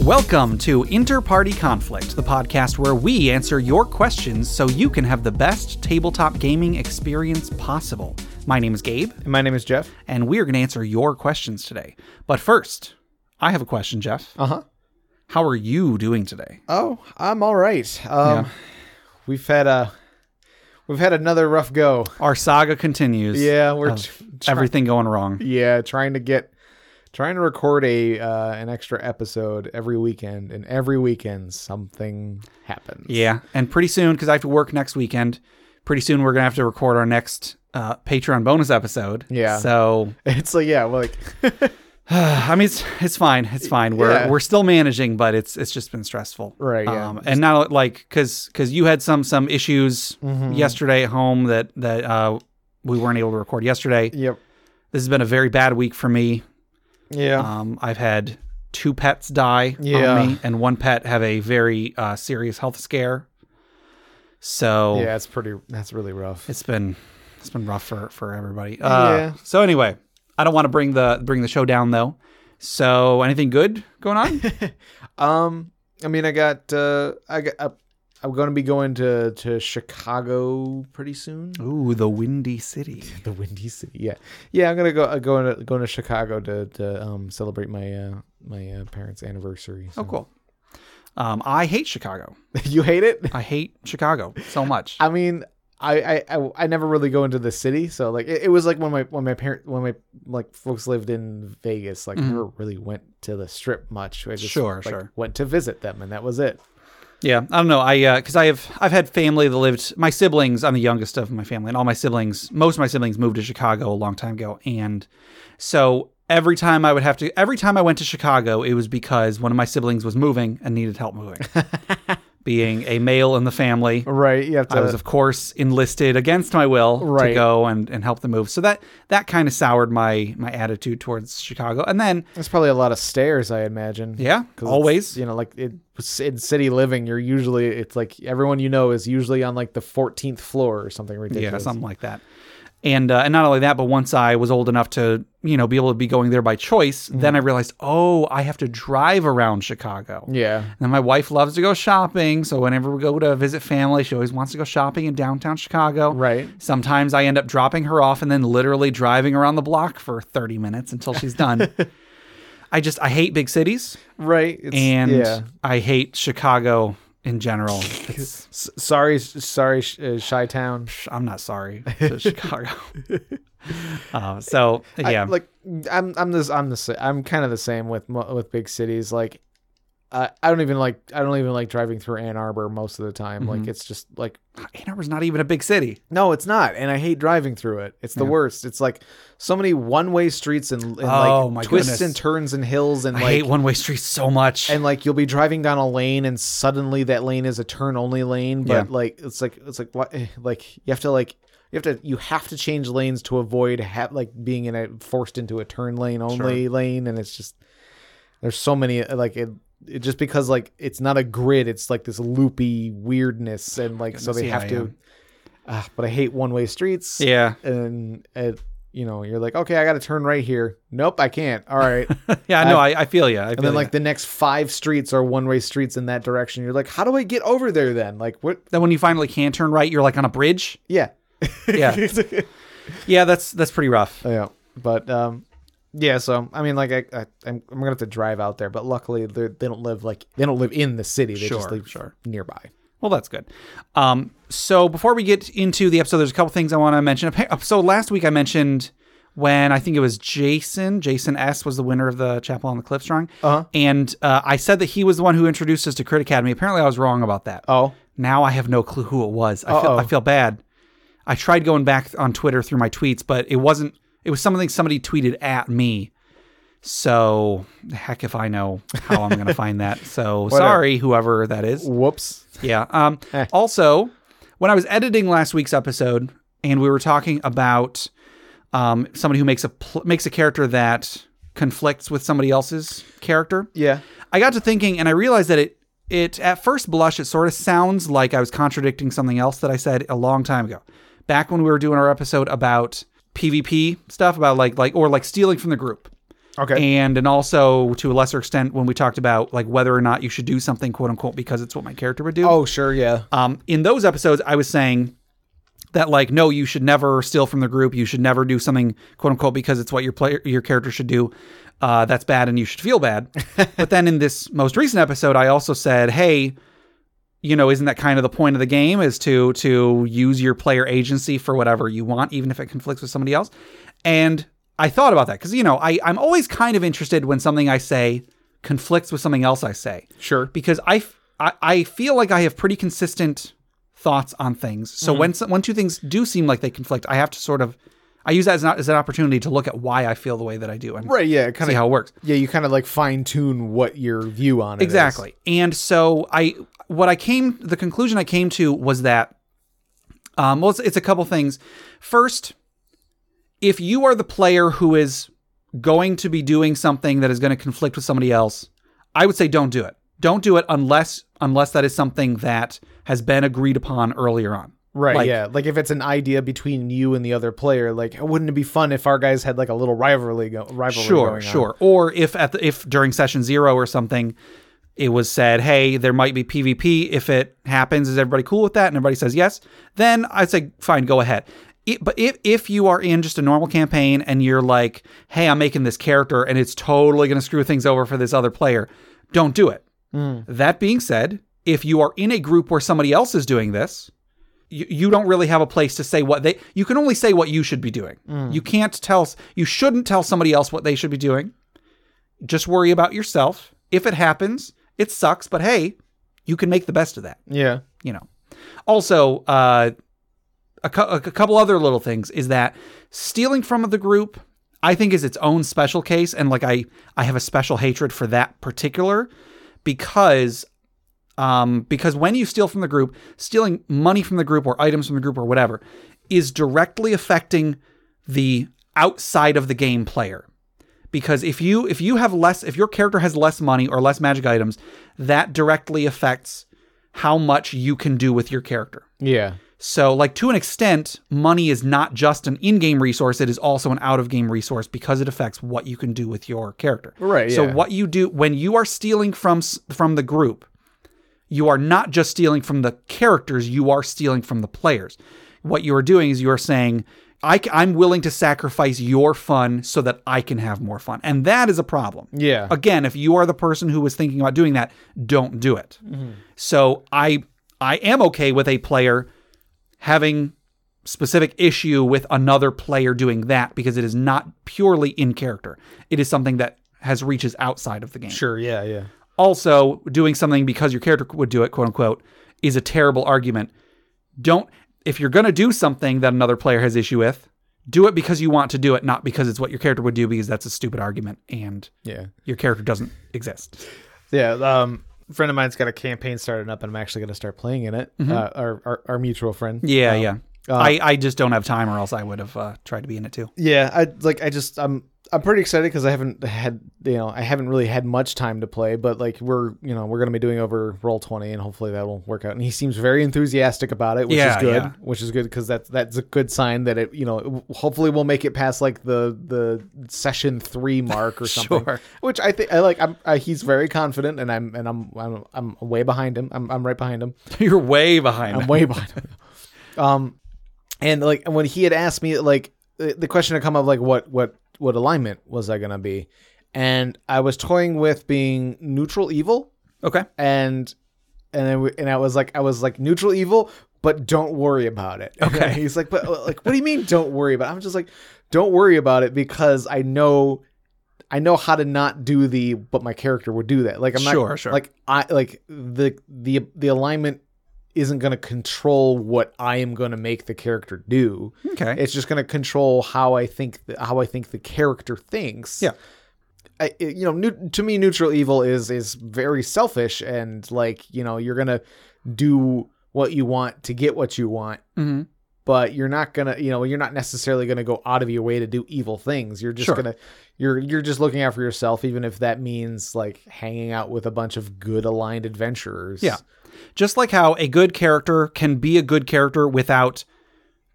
Welcome to Interparty Conflict, the podcast where we answer your questions so you can have the best tabletop gaming experience possible. My name is Gabe, And my name is Jeff. and we are going to answer your questions today. But first, I have a question, Jeff. Uh huh. How are you doing today? Oh, I'm all right. Um, Yeah. we've had a we've had another rough go. Our saga continues. Yeah, we're tr- everything going wrong. yeah trying to get trying to record a uh, an extra episode every weekend, and every weekend something happens. Yeah, and pretty soon, because I have to work next weekend, pretty soon we're going to have to record our next uh, Patreon bonus episode. Yeah. So it's like yeah, like I mean, it's it's fine. It's fine. We're Yeah. we're still managing, but it's it's just been stressful. Right, yeah. Um, and now like because because you had some some issues Mm-hmm. yesterday at home that that uh, we weren't able to record yesterday. yep, This has been a very bad week for me. Yeah, Um, I've had two pets die Yeah. on me, and one pet have a very uh, serious health scare. So yeah. It's pretty. That's really rough. it's been it's been rough for for everybody. Uh, Yeah. So anyway, I don't want to bring the bring the show down though. So anything good going on? Um, I mean, I got uh, I got. I'm going to be going to to Chicago pretty soon. Ooh, the Windy City. The Windy City. Yeah, yeah. I'm gonna go uh, going to going to Chicago to to um celebrate my uh my uh, parents' anniversary. Oh, cool. Um, I hate Chicago. you hate it? I hate Chicago so much. I mean, I, I I never really go into the city, so like it, it was like when my when my parent when my like folks lived in Vegas, like never really went to the strip much. I just, Mm-hmm. Sure, like, sure. Went to visit them, and that was it. Yeah, I don't know. I uh, because I have I've had family that lived. My siblings. I'm the youngest of my family, and all my siblings, most of my siblings, moved to Chicago a long time ago. And so every time I would have to, every time I went to Chicago, it was because one of my siblings was moving and needed help moving. Being a male in the family, Right. You have to. I was of course enlisted against my will to go and, and help them move. So that that kind of soured my my attitude towards Chicago. And then There's probably a lot of stairs, I imagine. yeah, always you know, like it in city living, you're usually it's like everyone you know is usually on like the 14th floor or something ridiculous. Yeah, something like that. And uh, and not only that, but once I was old enough to you know be able to be going there by choice, then I realized, oh, I have to drive around Chicago. Yeah. And my wife loves to go shopping, so whenever we go to visit family, she always wants to go shopping in downtown Chicago. Right. Sometimes I end up dropping her off and then literally driving around the block for 30 minutes until she's done. I just I hate big cities Right. It's, and yeah. I hate Chicago in general. It's, sorry, sorry, uh, Chi Town. I'm not sorry Chicago. uh, so yeah, like I'm I'm this I'm the I'm kind of the same with with big cities. Like I I don't even like I don't even like driving through Ann Arbor most of the time. Mm-hmm. Like it's just like Ann Arbor's not even a big city. no, it's not, and I hate driving through it. It's the worst. It's like so many one way streets and, and Oh, like twists goodness. and turns and hills and I like hate one way streets so much. and like you'll be driving down a lane and suddenly that lane is a turn only lane but Yeah. like it's like it's like what eh, like you have to like you have to you have to change lanes to avoid ha- like being in a forced into a turn lane only lane and it's just there's so many uh, like it, it just because like it's not a grid it's like this loopy weirdness and like so they have to ah, but i hate one way streets yeah, and it, you know you're like okay i gotta turn right here nope i can't all right yeah. No, I, I feel you. I feel and then ya. like the next five streets are one way streets in that direction. You're like, how do I get over there then? Like what? then when you finally can turn right, you're like on a bridge. Yeah, Yeah, yeah. That's that's pretty rough. yeah. But um, yeah. So I mean, like I, I I'm, I'm gonna have to drive out there. But luckily, they they don't live like they don't live in the city. They Sure, just live sure. nearby. Well, that's good. Um, so before we get into the episode, there's a couple things I want to mention. Appa- So last week I mentioned when I think it was Jason, Jason S was the winner of the Chapel on the Cliffs drawing, Uh-huh. and uh, I said that he was the one who introduced us to Crit Academy. Apparently, I was wrong about that. Oh, Now I have no clue who it was. I feel, Uh-oh. I feel bad. I tried going back on Twitter through my tweets, but it wasn't. It was something somebody tweeted at me. So heck if I know how I'm going to find that. So sorry, whoever that is. whoops. Yeah. Um, also, when I was editing last week's episode, and we were talking about um, somebody who makes a pl- makes a character that conflicts with somebody else's character, Yeah. I got to thinking, and I realized that it it at first blush it sort of sounds like I was contradicting something else that I said a long time ago, back when we were doing our episode about PvP stuff about like like or like stealing from the group. Okay. And and also to a lesser extent when we talked about like whether or not you should do something quote unquote because it's what my character would do. oh, sure, yeah. Um, in those episodes, I was saying that like no, you should never steal from the group. You should never do something quote unquote because it's what your player your character should do. Uh, that's bad, and you should feel bad. but then in this most recent episode, I also said, hey, you know, isn't that kind of the point of the game is to to use your player agency for whatever you want, even if it conflicts with somebody else? And I thought about that because you know I I'm always kind of interested when something I say conflicts with something else I say Sure. because I, f- I, I feel like I have pretty consistent thoughts on things. So mm-hmm. when some, when two things do seem like they conflict, I have to sort of I use that as an, as an opportunity to look at why I feel the way that I do and Right, yeah, kind see of how it works. Yeah, you kind of like fine tune what your view on it is. Exactly. And so I what I came the conclusion I came to was that um well it's, it's a couple things. First, if you are the player who is going to be doing something that is going to conflict with somebody else, I would say don't do it. Don't do it unless unless that is something that has been agreed upon earlier on. Right, Like- yeah. Like if it's an idea between you and the other player, like wouldn't it be fun if our guys had like a little rivalry go rivalry Sure, going on? sure. Or if at the, if during session 0 or something it was said, "Hey, there might be PvP if it happens. Is everybody cool with that?" and everybody says yes, then I'd say fine, go ahead. It, but if if you are in just a normal campaign and you're like, "Hey, I'm making this character and it's totally going to screw things over for this other player," don't do it. Hmm. That being said, if you are in a group where somebody else is doing this, you, you don't really have a place to say what they you can only say what you should be doing. Hmm. You can't tell you shouldn't tell somebody else what they should be doing. Just worry about yourself. If it happens, it sucks, but hey, you can make the best of that, Yeah. you know. Also, uh a, cou- a couple other little things is that stealing from the group I think is its own special case and like I I have a special hatred for that particular because um, because when you steal from the group, stealing money from the group or items from the group or whatever is directly affecting the outside of the game player. Because if you if you have less if your character has less money or less magic items, that directly affects how much you can do with your character. Yeah. So, like to an extent, money is not just an in-game resource; it is also an out-of-game resource because it affects what you can do with your character. Right, So, yeah. what you do when you are stealing from from the group, you are not just stealing from the characters; you are stealing from the players. What you are doing is you are saying, I, am willing to sacrifice your fun so that I can have more fun," and that is a problem. Yeah. Again, if you are the person who was thinking about doing that, don't do it. Mm-hmm. So I I am okay with a player having specific issue with another player doing that because it is not purely in character. It is something that has reaches outside of the game. Sure, yeah, yeah. Also, doing something because your character would do it, quote unquote, is a terrible argument. Don't if you're going to do something that another player has issue with, do it because you want to do it, not because it's what your character would do because that's a stupid argument and Yeah. your character doesn't exist. Yeah, um friend of mine's got a campaign started up and I'm actually going to start playing in it. Uh, our, our our mutual friend. Yeah, Um, yeah. I, I just don't have time, or else I would have uh, tried to be in it too. Yeah, I like I just I'm I'm pretty excited because I haven't had you know I haven't really had much time to play, but like we're you know we're gonna be doing over Roll20 and hopefully that will work out. And he seems very enthusiastic about it, which Yeah, is good. yeah. Which is good because that's that's a good sign that it you know hopefully we'll make it past like the the session three mark or something. Sure. Which I think I like. I'm uh, he's very confident and I'm and I'm I'm I'm way behind him. I'm I'm right behind him. You're way behind. I'm way behind. him. Um, and like when he had asked me, like the the question had come up, like what what what alignment was I gonna be, and I was toying with being neutral evil, okay. and and then we, and I was like I was like neutral evil, but don't worry about it. Okay. he's like, but like, what do you mean don't worry about? it? I'm just like, don't worry about it because I know. I know how to not do the, but my character would do that. Like I'm not Sure, sure. like I like the the the alignment isn't going to control what I am going to make the character do. Okay. It's just going to control how I think the, how I think the character thinks. Yeah. I, you know, new, to me, neutral evil is is very selfish and like you know you're gonna do what you want to get what you want, Mhm. but you're not gonna you know you're not necessarily gonna go out of your way to do evil things. You're just Sure. gonna you're you're just looking out for yourself, even if that means like hanging out with a bunch of good aligned adventurers. Yeah. Just like how a good character can be a good character without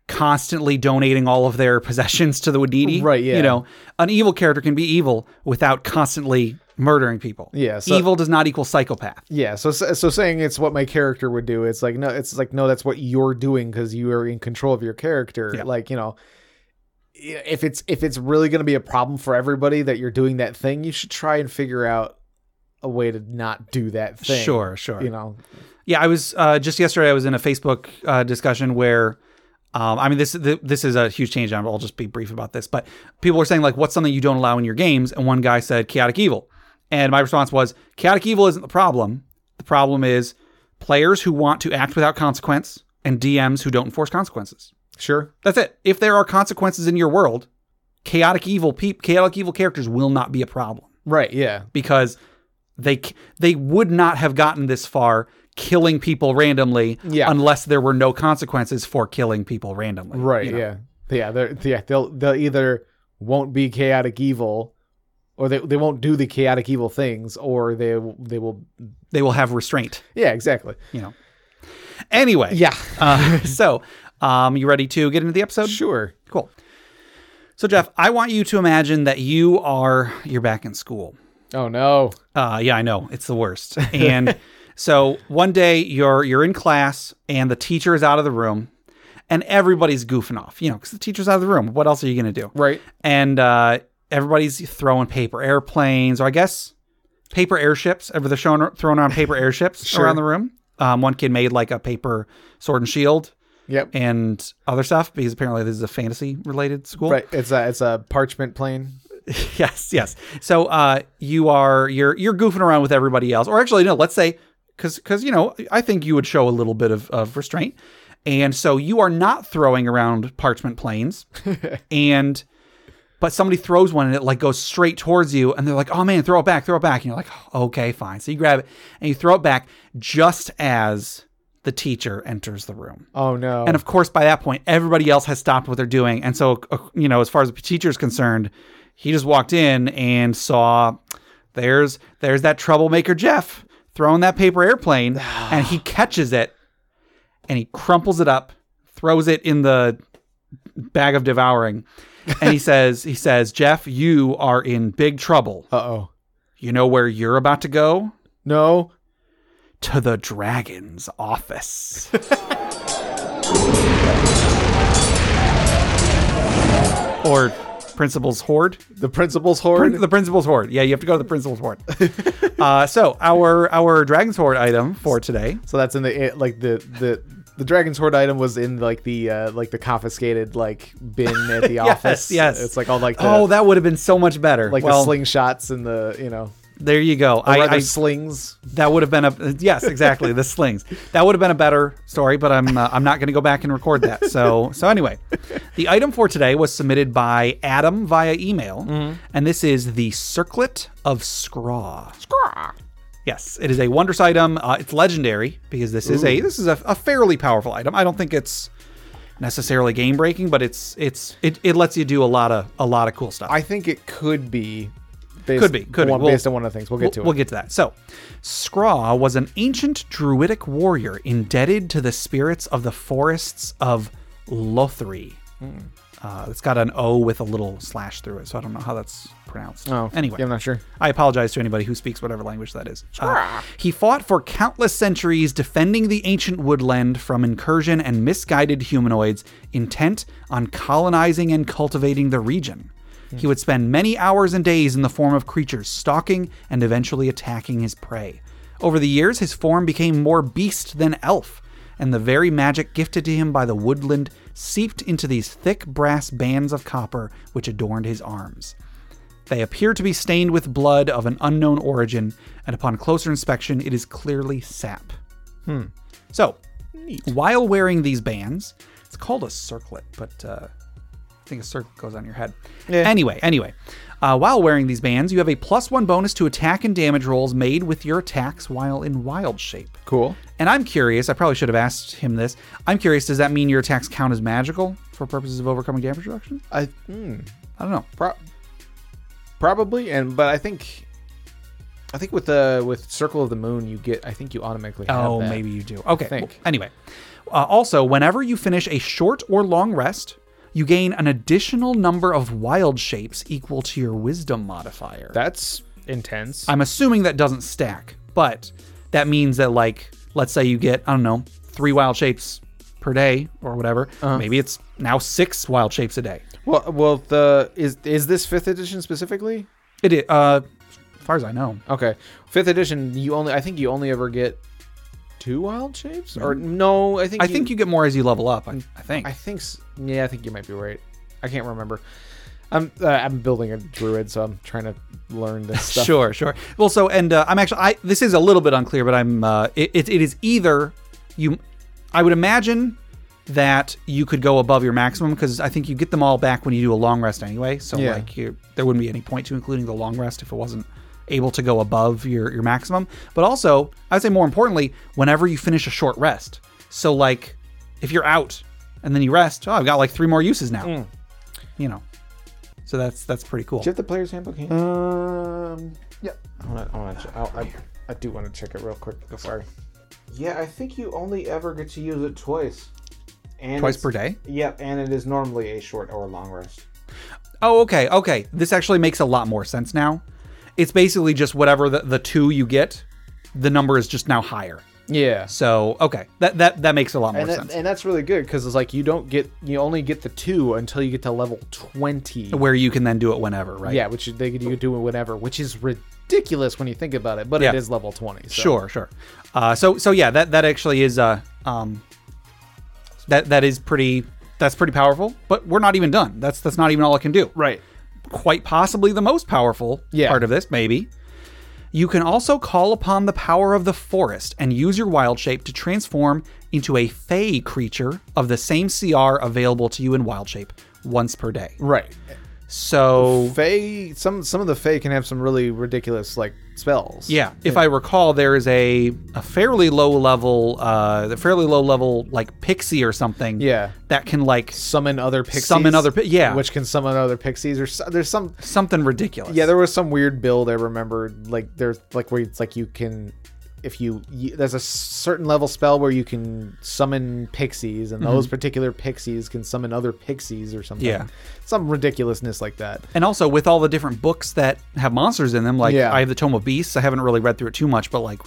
constantly donating all of their possessions to the Wadidi. Right, yeah. You know, an evil character can be evil without constantly murdering people. Yeah, so- evil does not equal psychopath. Yeah, so so saying it's what my character would do, it's like no, it's like no, that's what you're doing because you are in control of your character. Yeah. Like you know, if it's if it's really going to be a problem for everybody that you're doing that thing, you should try and figure out a way to not do that thing. Sure, sure. You know, Yeah, I was uh, just yesterday. I was in a Facebook uh, discussion where, um, I mean, this th- this is a huge change. I'll just be brief about this, but people were saying like, "What's something you don't allow in your games?" And one guy said, "Chaotic evil," and my response was, "Chaotic evil isn't the problem. The problem is players who want to act without consequence and DMs who don't enforce consequences. sure. That's it. If there are consequences in your world, chaotic evil peop chaotic evil characters will not be a problem." Right, yeah. because they they would not have gotten this far killing people randomly Yeah. unless there were no consequences for killing people randomly. Right, you know? yeah. Yeah, they're yeah, they'll they'll either won't be chaotic evil or they, they won't do the chaotic evil things or they they will They will have restraint, Yeah, exactly. you know. Anyway, Yeah. uh, so um, you ready to get into the episode? sure. Cool. So Jeff, I want you to imagine that you are you're back in school. Oh no. Uh, yeah, I know it's the worst. And so one day you're you're in class and the teacher is out of the room, and everybody's goofing off, you know, because the teacher's out of the room. What else are you gonna do? Right. And uh, everybody's throwing paper airplanes, or I guess paper airships. Ever they're showing throwing around paper airships Sure. around the room. Um, one kid made like a paper sword and shield Yep. and other stuff because apparently this is a fantasy related school. Right. It's a it's a parchment plane. yes, yes. So uh, you are you're you're goofing around with everybody else, or actually no, let's say because because you know I think you would show a little bit of, of restraint, and so you are not throwing around parchment planes, and but somebody throws one and it like goes straight towards you, and they're like, oh man, throw it back, throw it back, and you're like, okay, fine. So you grab it and you throw it back just as the teacher enters the room. Oh no. And of course, by that point, everybody else has stopped what they're doing. And so, uh, you know, as far as the teacher is concerned, he just walked in and saw there's there's that troublemaker Jeff throwing that paper airplane, and he catches it and he crumples it up, throws it in the bag of devouring, and he says he says Jeff, you are in big trouble. uh oh. You know where you're about to go? No. To the dragon's office. or principal's hoard. The principal's hoard. The principal's hoard. Yeah, you have to go to the principal's hoard. uh, so our our dragon's hoard item for today. so that's in the like the the the dragon's hoard item was in like the uh like the confiscated like bin at the Yes, office. yes. It's like all like the oh, that would have been so much better. like well, the slingshots and the you know there you go. or I, I slings. that would have been a yes, exactly the slings. That would have been a better story, but I'm uh, I'm not going to go back and record that. So so anyway, the item for today was submitted by Adam via email, and this is the circlet of Scraw. Scraw. Yes, it is a wondrous item. Uh, it's legendary because this is a this is a, a fairly powerful item. I don't think it's necessarily game breaking, but it's it's it, it lets you do a lot of a lot of cool stuff. I think it could be. Based, Could be, could be. one, We'll- based on one of the things. We'll get to we'll, it. We'll get to that. So, Scraw was an ancient druidic warrior indebted to the spirits of the forests of Lothri. Hmm. Uh, it's got an O with a little slash through it, so I don't know how that's pronounced. oh, anyway, yeah, I'm not sure. I apologize to anybody who speaks whatever language that is. Uh, he fought for countless centuries defending the ancient woodland from incursion and misguided humanoids intent on colonizing and cultivating the region. He would spend many hours and days in the form of creatures, stalking and eventually attacking his prey. Over the years, his form became more beast than elf, and the very magic gifted to him by the woodland seeped into these thick brass bands of copper which adorned his arms. They appear to be stained with blood of an unknown origin, and upon closer inspection, it is clearly sap. Hmm. So, while wearing these bands, it's called a circlet, but uh, think a circle goes on your head. Yeah. Anyway, anyway, uh, while wearing these bands, you have a plus one bonus to attack and damage rolls made with your attacks while in wild shape. Cool. And I'm curious, I probably should have asked him this. I'm curious, does that mean your attacks count as magical for purposes of overcoming damage reduction? I hmm, I don't know. pro- probably, and but I think. I think with the with Circle of the Moon, you get. I think you automatically have Oh, that. maybe you do. Okay. well, anyway, Uh, also, whenever you finish a short or long rest, you gain an additional number of wild shapes equal to your wisdom modifier. That's intense. I'm assuming that doesn't stack, but that means that like let's say you get I don't know three wild shapes per day or whatever. Maybe it's now six wild shapes a day. well, well, the is is this fifth edition specifically? It is, uh, as far as I know. Okay, fifth edition. You only, I think you only ever get two wild shapes, or no? I think I think you get more as you level up. I, I think. I think. s- Yeah, I think you might be right. I can't remember. I'm uh, I'm building a druid, so I'm trying to learn this stuff. Sure, sure. Well, so and uh, I'm actually I this is a little bit unclear, but I'm uh, it, it, it is either you. I would imagine that you could go above your maximum because I think you get them all back when you do a long rest anyway. So Yeah. like you, there wouldn't be any point to including the long rest if it wasn't able to go above your your maximum. But also, I'd say more importantly, whenever you finish a short rest. So like if you're out and then you rest, oh, I've got like three more uses now. You know. So that's that's pretty cool. Do you have the player's handbook? Hand? Um. Yeah. I want to. I want to. I, I do want to check it real quick before. Yeah, I think you only ever get to use it twice. And Twice per day? Yep, and it is normally a short or long rest. Oh, okay, okay. This actually makes a lot more sense now. It's basically just whatever the, the two you get, the number is just now higher. Yeah. So okay, that that that makes a lot more And, that, sense. and that's really good because it's like you don't get you only get the two until you get to level twenty. Where you can then do it whenever, right? Yeah, which they could you could do it whenever, which is ridiculous when you think about it. But Yeah. it is level twenty. So. Sure, sure. Uh, so so yeah, that that actually is uh um that that is pretty that's pretty powerful. But we're not even done. That's that's not even all it can do. Right. Quite possibly the most powerful Yeah. part of this, maybe. You can also call upon the power of the forest and use your wild shape to transform into a fey creature of the same CR available to you in wild shape once per day. Right. So, Fae. Some some of the Fae can have some really ridiculous like spells. yeah, if I recall, there is a, a fairly low level, uh, the fairly low level like pixie or something. Yeah. that can like Summon other pixies. Summon other pi- yeah. Which can summon other pixies. Or there's some. something ridiculous. Yeah, there was some weird build I remember. Like there's like where it's like you can, if you, you there's a certain level spell where you can summon pixies, and those particular pixies can summon other pixies or something. Mm-hmm. Yeah. some ridiculousness like that. And also with all the different books that have monsters in them, like Yeah. I have the Tome of Beasts. I haven't really read through it too much, but like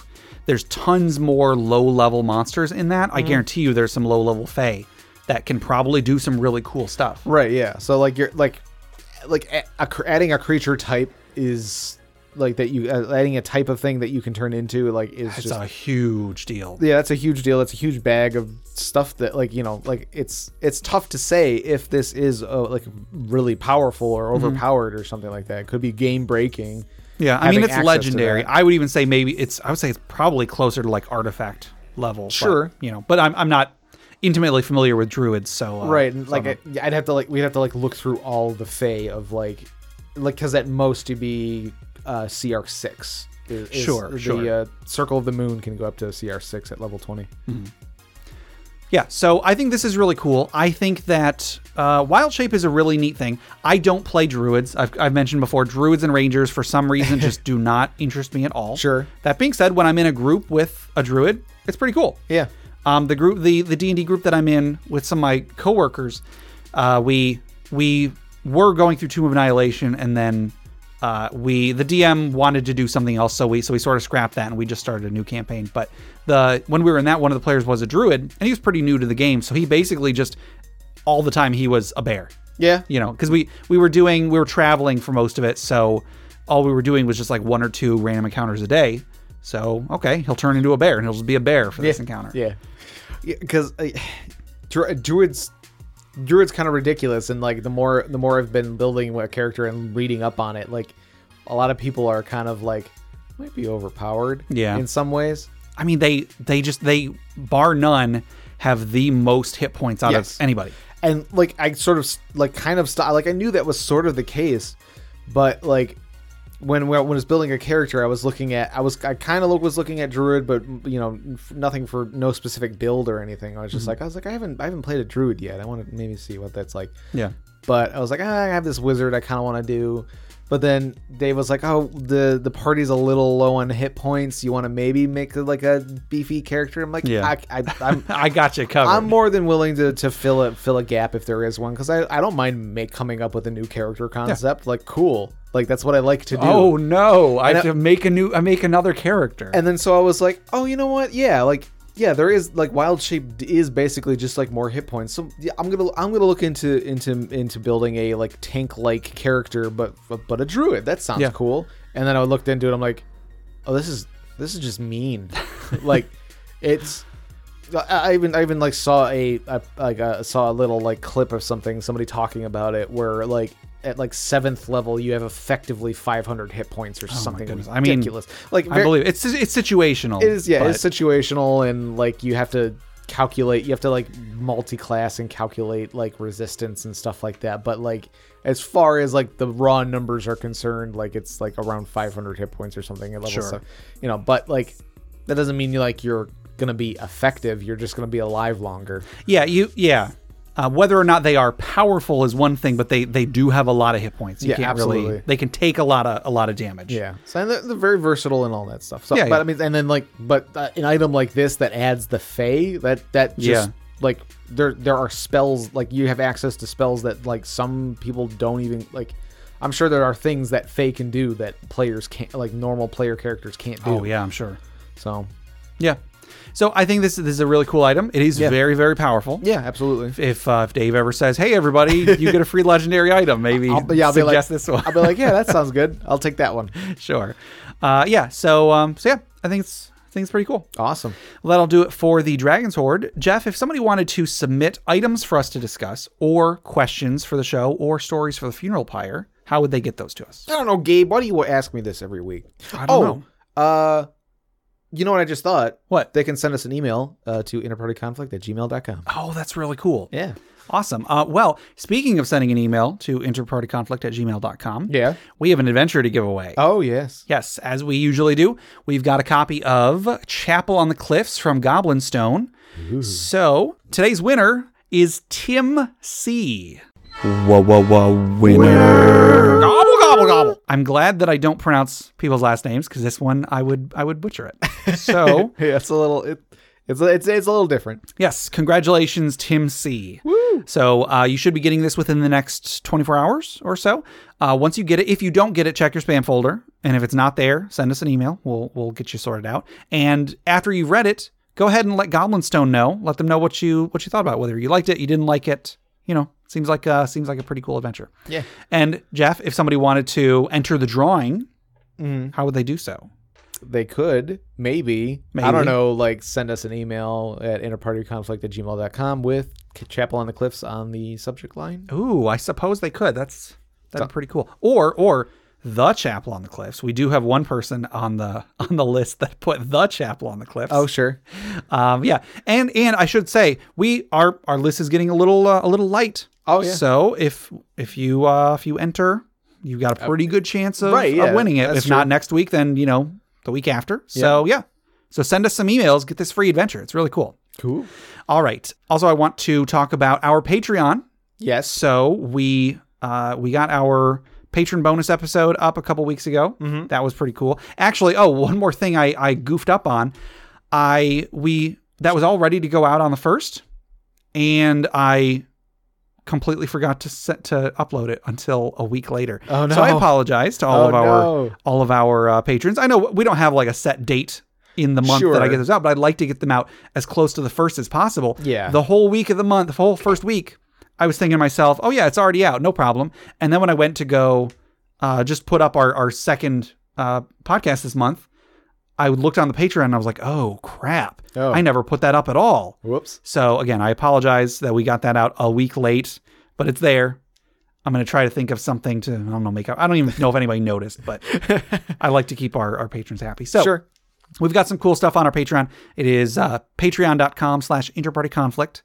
there's tons more low level monsters in that. Mm-hmm. I guarantee you there's some low level Fae that can probably do some really cool stuff. Right. Yeah. So like you're like, like a, a adding a creature type is like that you uh, adding a type of thing that you can turn into like is It's just a huge deal. yeah that's a huge deal it's a huge bag of stuff that like you know like it's it's tough to say if this is uh, like really powerful or Mm-hmm. overpowered or something like that it could be game breaking Yeah, I mean it's legendary. I would even say maybe it's I would say it's probably closer to like artifact level. but, Sure. you know, but I'm I'm not intimately familiar with druids, so uh, right and so like I'm- i'd have to like we'd have to like look through all the fey of like like because at most to be uh cr6 is, is Sure, the sure. Uh, circle of the moon can go up to cr6 at level 20 Yeah, so I think this is really cool. I think that uh, Wild Shape is a really neat thing. I don't play druids. I've, I've mentioned before, druids and rangers for some reason just do not interest me at all. Sure. That being said, when I'm in a group with a druid, it's pretty cool. yeah Um, the group, the the D and D group that I'm in with some of my coworkers, uh, we we were going through Tomb of Annihilation, and then uh, we the DM wanted to do something else, so we so we sort of scrapped that, and we just started a new campaign. But the when we were in that, one of the players was a druid, and he was pretty new to the game, so he basically just all the time he was a bear yeah you know, because we we were doing we were traveling for most of it, so all we were doing was just like one or two random encounters a day. So okay, he'll turn into a bear and he'll just be a bear for this encounter. Yeah, because uh, druids, druids kind of ridiculous, and like the more the more I've been building a character and reading up on it, like a lot of people are kind of like might be overpowered. Yeah. in some ways. I mean, they they just they bar none have the most hit points out Yes. of anybody. and like I sort of like kind of st- like I knew that was sort of the case, but like when when I was building a character, I was looking at I was I kind of was looking at druid, but you know nothing for no specific build or anything. I was just like I was like I haven't I haven't played a druid yet. I want to maybe see what that's like. Yeah. But I was like, ah, I have this wizard I kind of want to do. But then Dave was like, "Oh, the the party's a little low on hit points. You want to maybe make like a beefy character?" I'm like, Yeah. I, I, I'm I got you covered. I'm more than willing to, to fill a fill a gap if there is one because I, I don't mind make coming up with a new character concept. Like cool, like that's what I like to do. oh no! I have And to make a new. I make another character. And then so I was like, oh, you know what? Yeah, like yeah, there is like wild shape is basically just like more hit points. So yeah, I'm gonna I'm gonna look into into into building a like tank like character, but but a druid. That sounds Yeah. cool. And then I looked into it. I'm like, oh, this is this is just mean. like it's. I I even I even like saw a, a like a, saw a little like clip of something somebody talking about it where like at like seventh level you have effectively 500 hit points or oh something Oh goodness. I mean, ridiculous. like I believe it's it's situational. it is yeah, it's situational and like you have to calculate you have to like multi-class and calculate like resistance and stuff like that. But like as far as like the raw numbers are concerned, like it's like around 500 hit points or something at level Sure. seven. You know, but like that doesn't mean you like you're gonna be effective. You're just gonna be alive longer. Yeah, you yeah. Uh, whether or not they are powerful is one thing, but they they do have a lot of hit points. You Yeah, can't really absolutely. they can take a lot of a lot of damage. Yeah, so and they're, they're very versatile and all that stuff. So, Yeah, but yeah. I mean, and then like, but uh, an item like this that adds the Fey, that that just Yeah. like there there are spells like you have access to spells that like some people don't even like. I'm sure there are things that Fey can do that players can't, like normal player characters can't do. Oh yeah, I'm sure. So Yeah. So I think this this is a really cool item. It is Yeah. very very powerful. yeah, absolutely. If uh, if Dave ever says, "Hey everybody, you get a free legendary item," maybe I'll, yeah, I'll be like, suggest this one. I'll be like, yeah, that sounds good. I'll take that one. sure. Uh, yeah. So um, so yeah, I think it's I think it's pretty cool. Awesome. Well, that'll do it for the Dragon's Horde. Jeff, if somebody wanted to submit items for us to discuss, or questions for the show, or stories for the funeral pyre, how would they get those to us? I don't know, Gabe. Why do you ask me this every week? I don't oh, know. uh, you know what I just thought? What? They can send us an email uh, to interpartyconflict at gmail.com. Oh, that's really cool. Yeah. Awesome. Uh, well, speaking of sending an email to interpartyconflict at gmail.com, Yeah. we have an adventure to give away. Oh, yes. Yes, as we usually do, we've got a copy of Chapel on the Cliffs from Goblin Stone. So today's winner is Tim C. Whoa, whoa, whoa, winner. Gobble gobble. I'm glad that I don't pronounce people's last names because this one I would I would butcher it. So Yeah, it's a little, it, it's, it's, it's a little different. yes, congratulations, Tim C. So uh, you should be getting this within the next 24 hours or so. Uh, once you get it, if you don't get it, check your spam folder, and if it's not there, send us an email. We'll we'll get you sorted out. And after you've read it, go ahead and let Goblin Stone know. Let them know what you what you thought about whether you liked it, you didn't like it. You know, seems like uh, seems like a pretty cool adventure. Yeah. And Jeff, if somebody wanted to enter the drawing, how would they do so? They could, maybe, I don't know, like send us an email at interpartyconflict at gmail.com with Chapel on the Cliffs on the subject line. Ooh, I suppose they could. That's that's pretty cool. Or or the chapel on the cliffs. We do have one person on the on the list that put the chapel on the cliffs. Oh, sure. um, yeah. And and I should say we our our list is getting a little uh, a little light. Oh, yeah. So if if you uh if you enter, you've got a pretty good chance of, right, of winning it. If not next week, then you know the week after. So yeah. So send us some emails. Get this free adventure. It's really cool. Cool. All right. Also, I want to talk about our Patreon. Yes. So we uh, we got our patron bonus episode up a couple weeks ago. Mm-hmm. That was pretty cool. Actually, oh, one more thing I I goofed up on. I we that was all ready to go out on the first, and I completely forgot to set to upload it until a week later. Oh, no! So I apologize to all Oh, of our no. all of our uh, patrons. I know we don't have like a set date in the month that I get those out, but I'd like to get them out as close to the first as possible. Yeah. The whole week of the month, the whole first week, I was thinking to myself, oh yeah, it's already out, no problem. And then when I went to go uh, just put up our, our second uh, podcast this month, I looked on the Patreon and I was like, oh crap. Oh. I never put that up at all. Whoops. So again, I apologize that we got that out a week late, but it's there. I'm going to try to think of something to, I don't know, make up. I don't even know if anybody noticed, but I like to keep our, our patrons happy. So Sure. we've got some cool stuff on our Patreon. It is uh, patreon.com slash interparty conflict.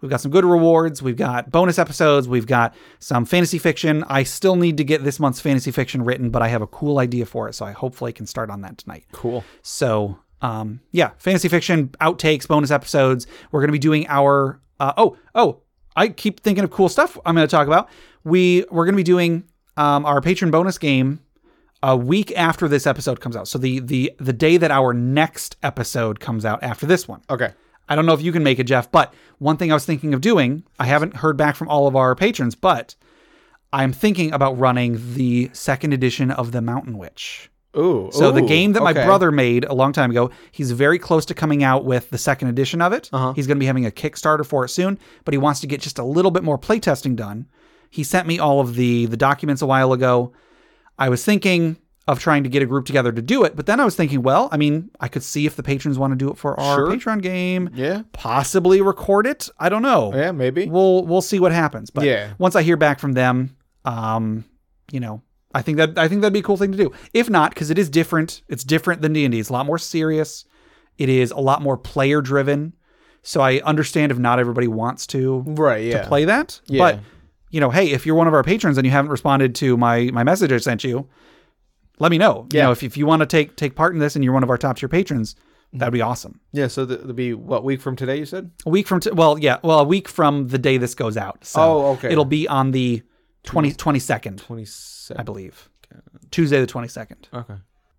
We've got some good rewards. We've got bonus episodes. We've got some fantasy fiction. I still need to get this month's fantasy fiction written, but I have a cool idea for it. So I hopefully can start on that tonight. Cool. So, um, yeah, fantasy fiction outtakes, bonus episodes. We're going to be doing our. Uh, oh, oh, I keep thinking of cool stuff. I'm going to talk about. We we're going to be doing um, our patron bonus game a week after this episode comes out. So the the the day that our next episode comes out after this one. Okay. I don't know if you can make it, Jeff, but one thing I was thinking of doing, I haven't heard back from all of our patrons, but I'm thinking about running the second edition of The Mountain Witch. Ooh. So the game that my okay. brother made a long time ago, he's very close to coming out with the second edition of it. Uh-huh. He's going to be having a Kickstarter for it soon, but he wants to get just a little bit more playtesting done. He sent me all of the the documents a while ago. I was thinking of trying to get a group together to do it, but then I was thinking, well, I mean, I could see if the patrons want to do it for our Sure. Patreon game, Yeah. possibly record it. I don't know. Yeah, maybe. We'll we'll see what happens. But Yeah. once I hear back from them, um, you know, I think that I think that'd be a cool thing to do. If not, because it is different. It's different than D and D. It's a lot more serious. It is a lot more player driven. So I understand if not everybody wants to Right, yeah. to play that. Yeah. But you know, hey, if you're one of our patrons and you haven't responded to my my message I sent you, let me know. You know, if, if you want to take take part in this and you're one of our top tier patrons, that'd be awesome. Yeah, so th- it'll be what week from today you said? A week from t- well, yeah, well, a week from the day this goes out. So Oh, okay. It'll be on the 20, 22nd, 27. I believe. Tuesday the 22nd. Okay.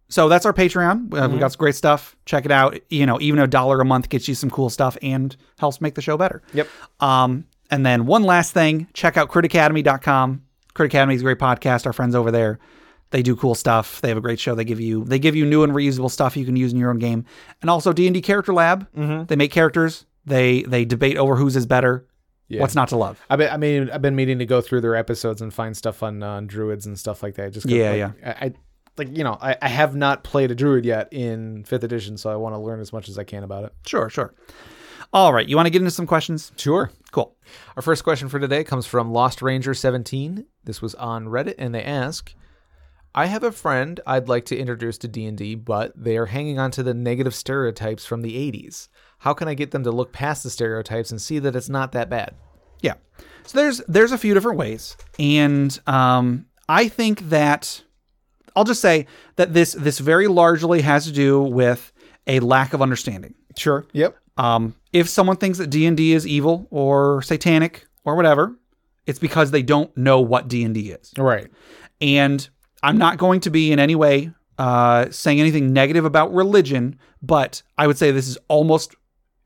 So that's our Patreon. Uh, Mm-hmm. We got some great stuff. Check it out. You know, even a dollar a month gets you some cool stuff and helps make the show better. Yep. Um, and then one last thing, check out critacademy.com. Crit Academy is a great podcast. Our friends over there, they do cool stuff. They have a great show. They give you they give you new and reusable stuff you can use in your own game. And also D&D Character Lab. Mm-hmm. They make characters. They they debate over whose is better. Yeah. What's not to love. I've been, I mean, I've been meaning to go through their episodes and find stuff on, uh, on druids and stuff like that. Just Yeah, like, I, I like you know I, I have not played a druid yet in fifth edition, so I want to learn as much as I can about it. Sure, sure. All right, you want to get into some questions? Sure. Cool. Our first question for today comes from Lost Ranger 17. This was on Reddit, and they ask, "I have a friend I'd like to introduce to D&D, but they are hanging on to the negative stereotypes from the 80s. How can I get them to look past the stereotypes and see that it's not that bad?" Yeah. So there's there's a few different ways, and um, I think that I'll just say that this this very largely has to do with a lack of understanding. Sure. Yep. Um, if someone thinks that D and D is evil or satanic or whatever, it's because they don't know what D and D is. Right. And I'm not going to be in any way uh, saying anything negative about religion, but I would say this is almost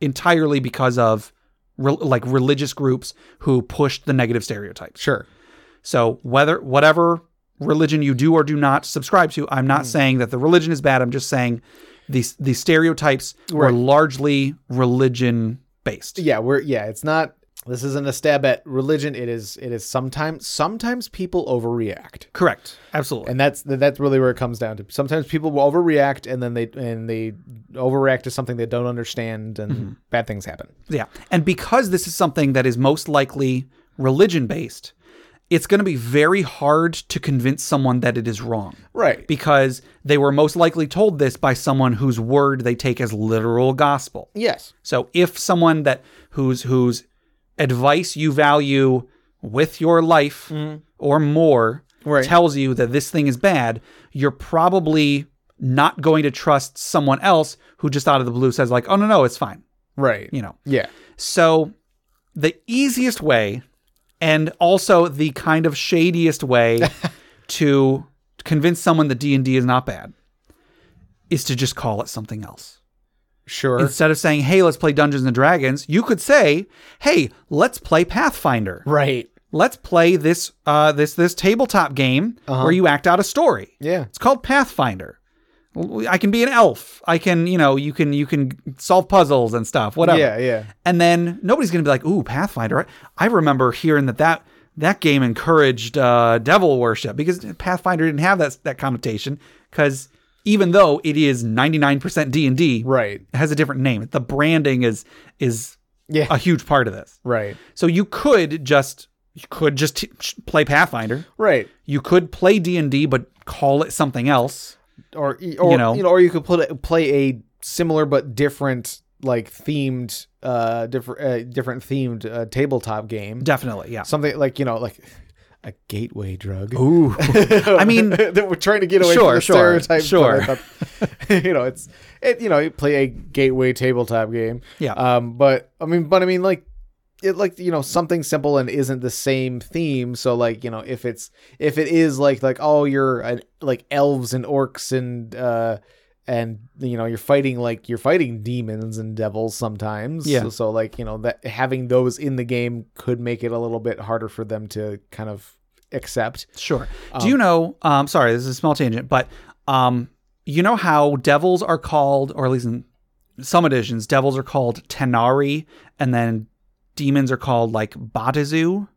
entirely because of re- like religious groups who pushed the negative stereotypes. Sure. So whether whatever religion you do or do not subscribe to, I'm not saying that the religion is bad. I'm just saying these these stereotypes were largely religion based. yeah we're yeah it's not this isn't a stab at religion it is it is sometimes sometimes people overreact Correct. Absolutely. and that's that's really where it comes down to sometimes people will overreact and then they and they overreact to something they don't understand and mm-hmm. bad things happen Yeah. And because this is something that is most likely religion based, it's going to be very hard to convince someone that it is wrong right because they were most likely told this by someone whose word they take as literal gospel. yes So if someone that whose whose advice you value with your life mm-hmm. or more Right. tells you that this thing is bad, you're probably not going to trust someone else who just out of the blue says like, "Oh no, no, it's fine." right You know. yeah So, the easiest way, and also the kind of shadiest way to convince someone that D and D is not bad, is to just call it something else. Sure Instead of saying, "Hey, let's play Dungeons and Dragons," you could say, "Hey, let's play Pathfinder. right Let's play this uh, this this tabletop game where you act out a story. yeah It's called Pathfinder." I can be an elf. I can, you know, you can you can solve puzzles and stuff. Whatever. yeah yeah And then nobody's going to be like, "Ooh, Pathfinder." I remember hearing that that that game encouraged uh, devil worship because Pathfinder didn't have that that connotation. Because even though it is ninety nine percent D and D, right it has a different name. The branding is is yeah a huge part of this. right So you could just you could just t- play Pathfinder. right You could play D and D, but call it something else. or or you know. you know, or you could put a, play a similar but different like themed uh different uh, different themed uh, tabletop game Definitely, yeah. something like you know like a gateway drug Ooh, I mean, that we're trying to get away Sure, from the sure, stereotypes sure. thought- you know it's it you know you play a gateway tabletop game Yeah. um but i mean but i mean like it like you know something simple and isn't the same theme. So like you know if it's if it is like like oh you're uh, like elves and orcs and uh and you know you're fighting like you're fighting demons and devils sometimes. Yeah. So, so like you know that having those in the game could make it a little bit harder for them to kind of accept. Sure. Do you know? Um, sorry, this is a small tangent, but um, you know how devils are called, or at least in some editions, devils are called Tanar'ri, and then demons are called like Baatezu,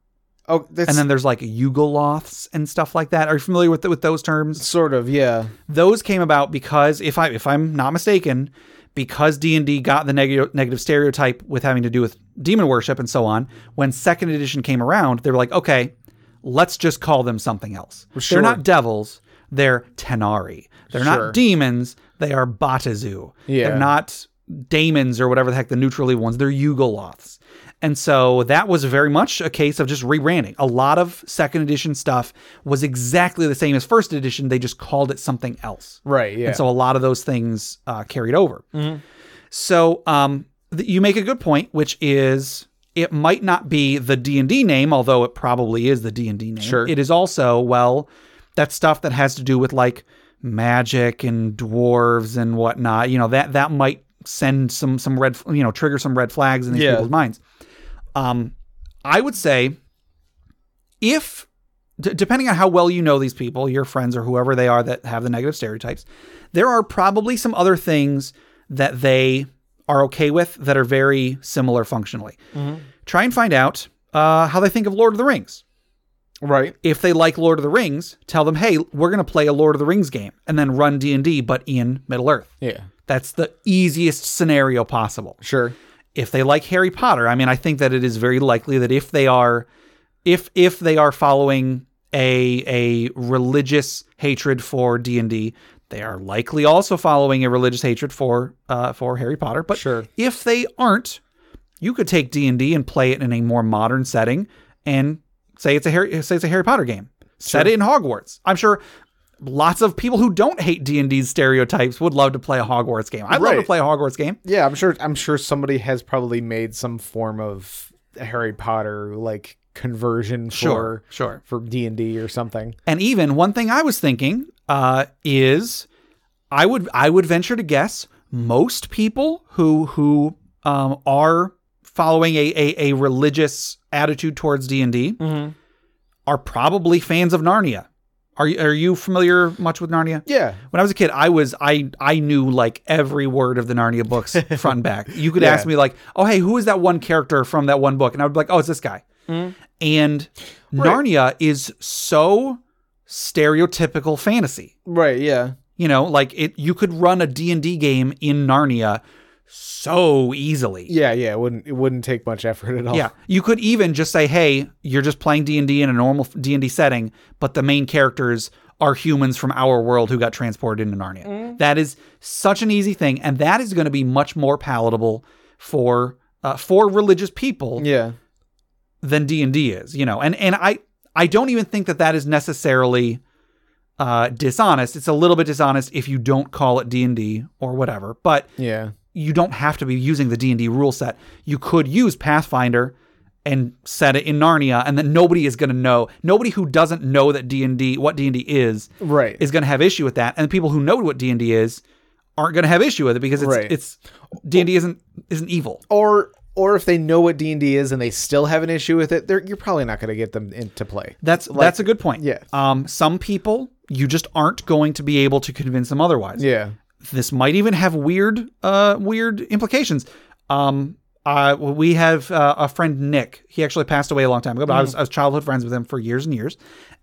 Oh, and then there's like Yugoloths and stuff like that. Are you familiar with with those terms? sort of yeah. Those came about because if I if I'm not mistaken, because D and D got the negative negative stereotype with having to do with demon worship and so on. When second edition came around, they were like, okay, let's just call them something else. Sure. They're not devils. They're Tanar'ri. They're Sure. not demons. They are Baatezu. Yeah. They're not daemons or whatever the heck the neutral evil ones. They're Yugoloths. And so that was very much a case of just rebranding. A lot of second edition stuff was exactly the same as first edition. They just called it something else. Right. Yeah. And so a lot of those things uh, carried over. So um, th- you make a good point, which is it might not be the D and D name, although it probably is the D and D name. Sure. It is also well that stuff that has to do with like magic and dwarves and whatnot. You know that that might send some some red you know trigger some red flags in these Yeah. people's minds. Um, I would say if d- depending on how well you know these people, your friends or whoever they are that have the negative stereotypes, there are probably some other things that they are okay with that are very similar functionally. Try and find out uh, how they think of Lord of the Rings. right. If they like Lord of the Rings, tell them, "Hey, we're going to play a Lord of the Rings game and then run D&D but in Middle Earth." Yeah. That's the easiest scenario possible Sure. If they like Harry Potter, I mean, I think that it is very likely that if they are, if if they are following a a religious hatred for D and D, they are likely also following a religious hatred for uh, for Harry Potter. But Sure. if they aren't, you could take D and D and play it in a more modern setting and say it's a Harry say it's a Harry Potter game. Set it in Hogwarts. I'm sure. Lots of people who don't hate D and D's stereotypes would love to play a Hogwarts game. I'd love to play a Hogwarts game. Yeah, I'm sure. I'm sure somebody has probably made some form of Harry Potter like conversion Sure, for sure. for D and D or something. And even one thing I was thinking uh, is, I would I would venture to guess most people who who um, are following a, a a religious attitude towards D and D are probably fans of Narnia. Are you are you familiar much with Narnia? Yeah, When I was a kid, I was I I knew like every word of the Narnia books front and back. You could Yeah. ask me like, "Oh, hey, who is that one character from that one book?" And I would be like, "Oh, it's this guy." Mm-hmm. And Narnia is so stereotypical fantasy. right. Yeah, You know, like it you could run a D&D game in Narnia so easily. yeah, yeah. It wouldn't it wouldn't take much effort at all. Yeah, you could even just say, "Hey, you're just playing D&D in a normal D&D setting, but the main characters are humans from our world who got transported into Narnia." That is such an easy thing, and that is going to be much more palatable for uh, for religious people yeah, than D&D is, you know. And and I I don't even think that that is necessarily uh dishonest. It's a little bit dishonest if you don't call it D&D or whatever, but yeah, you don't have to be using the D&D rule set. You could use Pathfinder and set it in Narnia and then nobody is going to know. Nobody who doesn't know that D&D what D&D is right. is going to have issue with that and the people who know what D&D is aren't going to have issue with it because it's Right. it's D&D isn't isn't evil. or or if they know what D and D is and they still have an issue with it, they're, you're probably not going to get them into play. That's that's a good point. yeah. Um some people you just aren't going to be able to convince them otherwise. Yeah, this might even have weird uh weird implications um uh we have uh, a friend nick he actually passed away a long time ago but I, was, I was childhood friends with him for years and years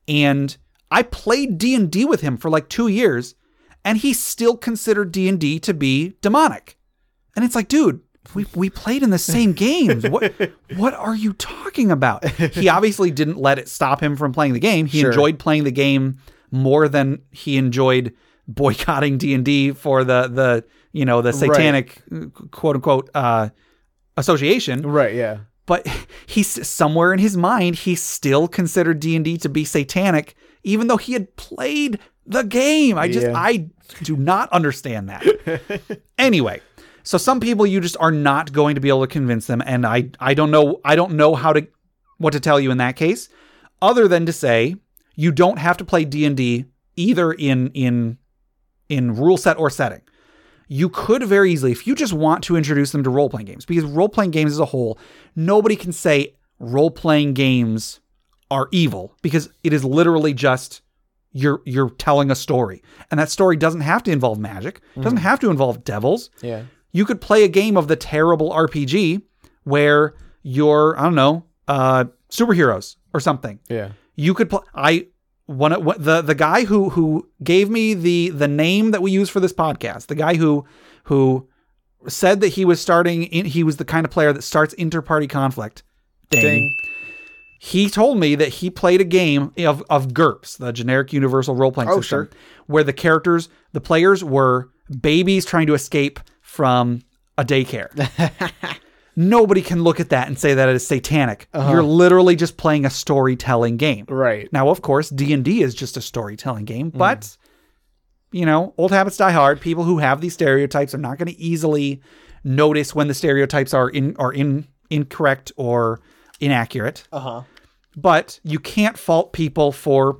and i played d&d with him for like two years and he still considered d&d to be demonic and it's like dude we, we played in the same games. What what are you talking about? He obviously didn't let it stop him from playing the game. He Sure. enjoyed playing the game more than he enjoyed boycotting D and D for the the you know the satanic quote unquote uh, association. right. Yeah, But he's somewhere in his mind he still considered D and D to be satanic, even though he had played the game. I just Yeah. I do not understand that. anyway, So some people you just are not going to be able to convince them and I I don't know I don't know how to what to tell you in that case other than to say you don't have to play D&D either in in in rule set or setting. You could very easily if you just want to introduce them to role-playing games because role-playing games as a whole nobody can say role-playing games are evil because it is literally just you're you're telling a story and that story doesn't have to involve magic doesn't have to involve devils Yeah. you could play a game of the terrible RPG where you're I don't know uh superheroes or something. Yeah. You could play I one of the the guy who who gave me the the name that we use for this podcast, the guy who who said that he was starting in, he was the kind of player that starts inter-party conflict. Ding. Ding. He told me that he played a game of, of GURPS, the generic universal role playing Oh, system, sure. where the characters, the players were babies trying to escape from a daycare. Nobody can look at that and say that it is satanic. You're literally just playing a storytelling game. Right. Now, of course, D&D is just a storytelling game, Mm. but you know, old habits die hard. People who have these stereotypes are not going to easily notice when the stereotypes are in are in incorrect or inaccurate. Uh huh. But you can't fault people for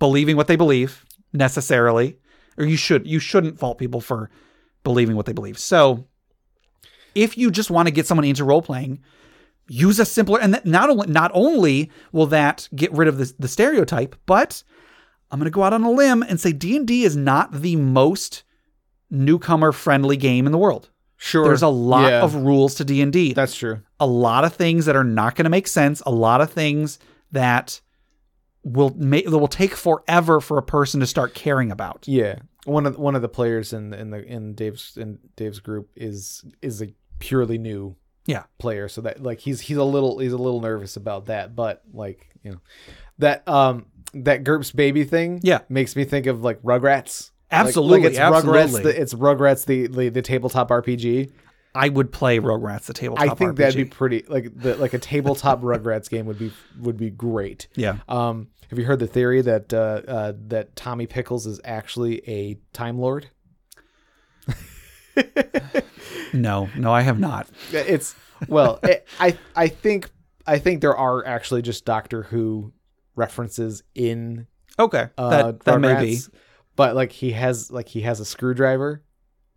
believing what they believe necessarily, or you should you shouldn't fault people for believing what they believe. So, if you just want to get someone into role playing, use a simpler and not only not only will that get rid of the, the stereotype, but I'm going to go out on a limb and say D&D is not the most newcomer friendly game in the world. Sure. There's a lot Yeah. of rules to D&D That's true. a lot of things that are not going to make sense, a lot of things that will make that will take forever for a person to start caring about. Yeah. One of one of the players in in the in Dave's in Dave's group is is a purely new Yeah. player, so that like he's he's a little he's a little nervous about that, but like you know that um that GURPS baby thing Yeah. makes me think of like Rugrats. Absolutely, like, like it's absolutely. Rugrats. The, it's Rugrats the, the the tabletop RPG. I would play Rugrats the tabletop I think RPG. that'd be pretty like the like a tabletop Rugrats game would be would be great. yeah. Um, have you heard the theory that uh, uh, that Tommy Pickles is actually a Time Lord? No, no, I have not. It's well, it, I I think I think there are actually just Doctor Who references in Okay, uh, that that may be but like he has like he has a screwdriver,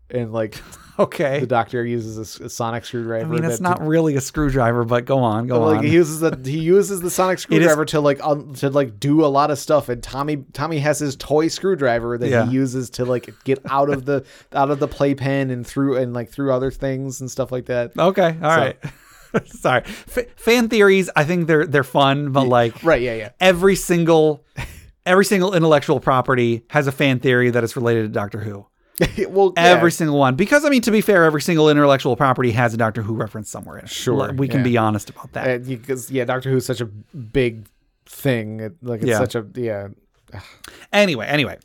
and like okay. the Doctor uses a sonic screwdriver. I mean, it's not really a screwdriver, but go on, go like on. he uses the he uses the sonic screwdriver to like to like do a lot of stuff and Tommy Tommy has his toy screwdriver that Yeah. he uses to like get out of the out of the playpen and through and like through other things and stuff like that. okay, all right. Sorry, F- fan theories. I think they're they're fun, but like Right, yeah, yeah. every single every single intellectual property has a fan theory that is related to Doctor Who. well, yeah. Every single one. Because I mean, to be fair, every single intellectual property has a Doctor Who reference somewhere in it. Sure, we can yeah. be honest about that. Uh, because yeah, Doctor Who's such a big thing. It, like it's Yeah. such a yeah. Anyway, anyway.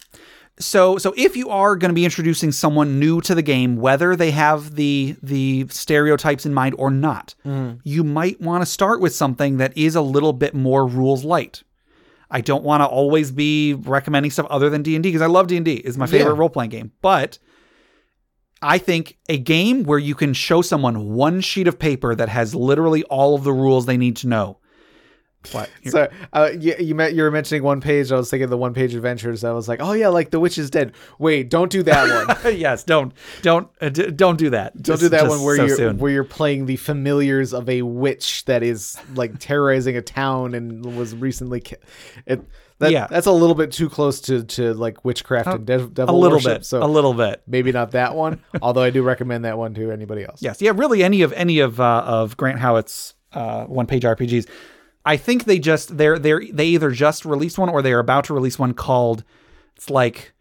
So so if you are going to be introducing someone new to the game, whether they have the the stereotypes in mind or not, you might want to start with something that is a little bit more rules light. I don't want to always be recommending stuff other than D&D because I love D&D. It's my favorite Yeah. role-playing game. But I think a game where you can show someone one sheet of paper that has literally all of the rules they need to know. What? So uh, you you, met, you were mentioning one page. I was thinking the one page adventures. I was like, oh yeah, like the witch is dead. Wait, don't do that one. yes, don't don't uh, d- don't do that. Don't Just- do that one where so you're soon. where you're playing the familiars of a witch that is like terrorizing a town and was recently ki- it that, Yeah. that's a little bit too close to to like witchcraft and dev- a little worship, bit, so a little bit. maybe not that one although I do recommend that one to anybody else Yes, yeah, really any of any of uh, of Grant Howitt's uh, one page RPGs. I think they just they're they're they either just released one or they are about to release one called it's like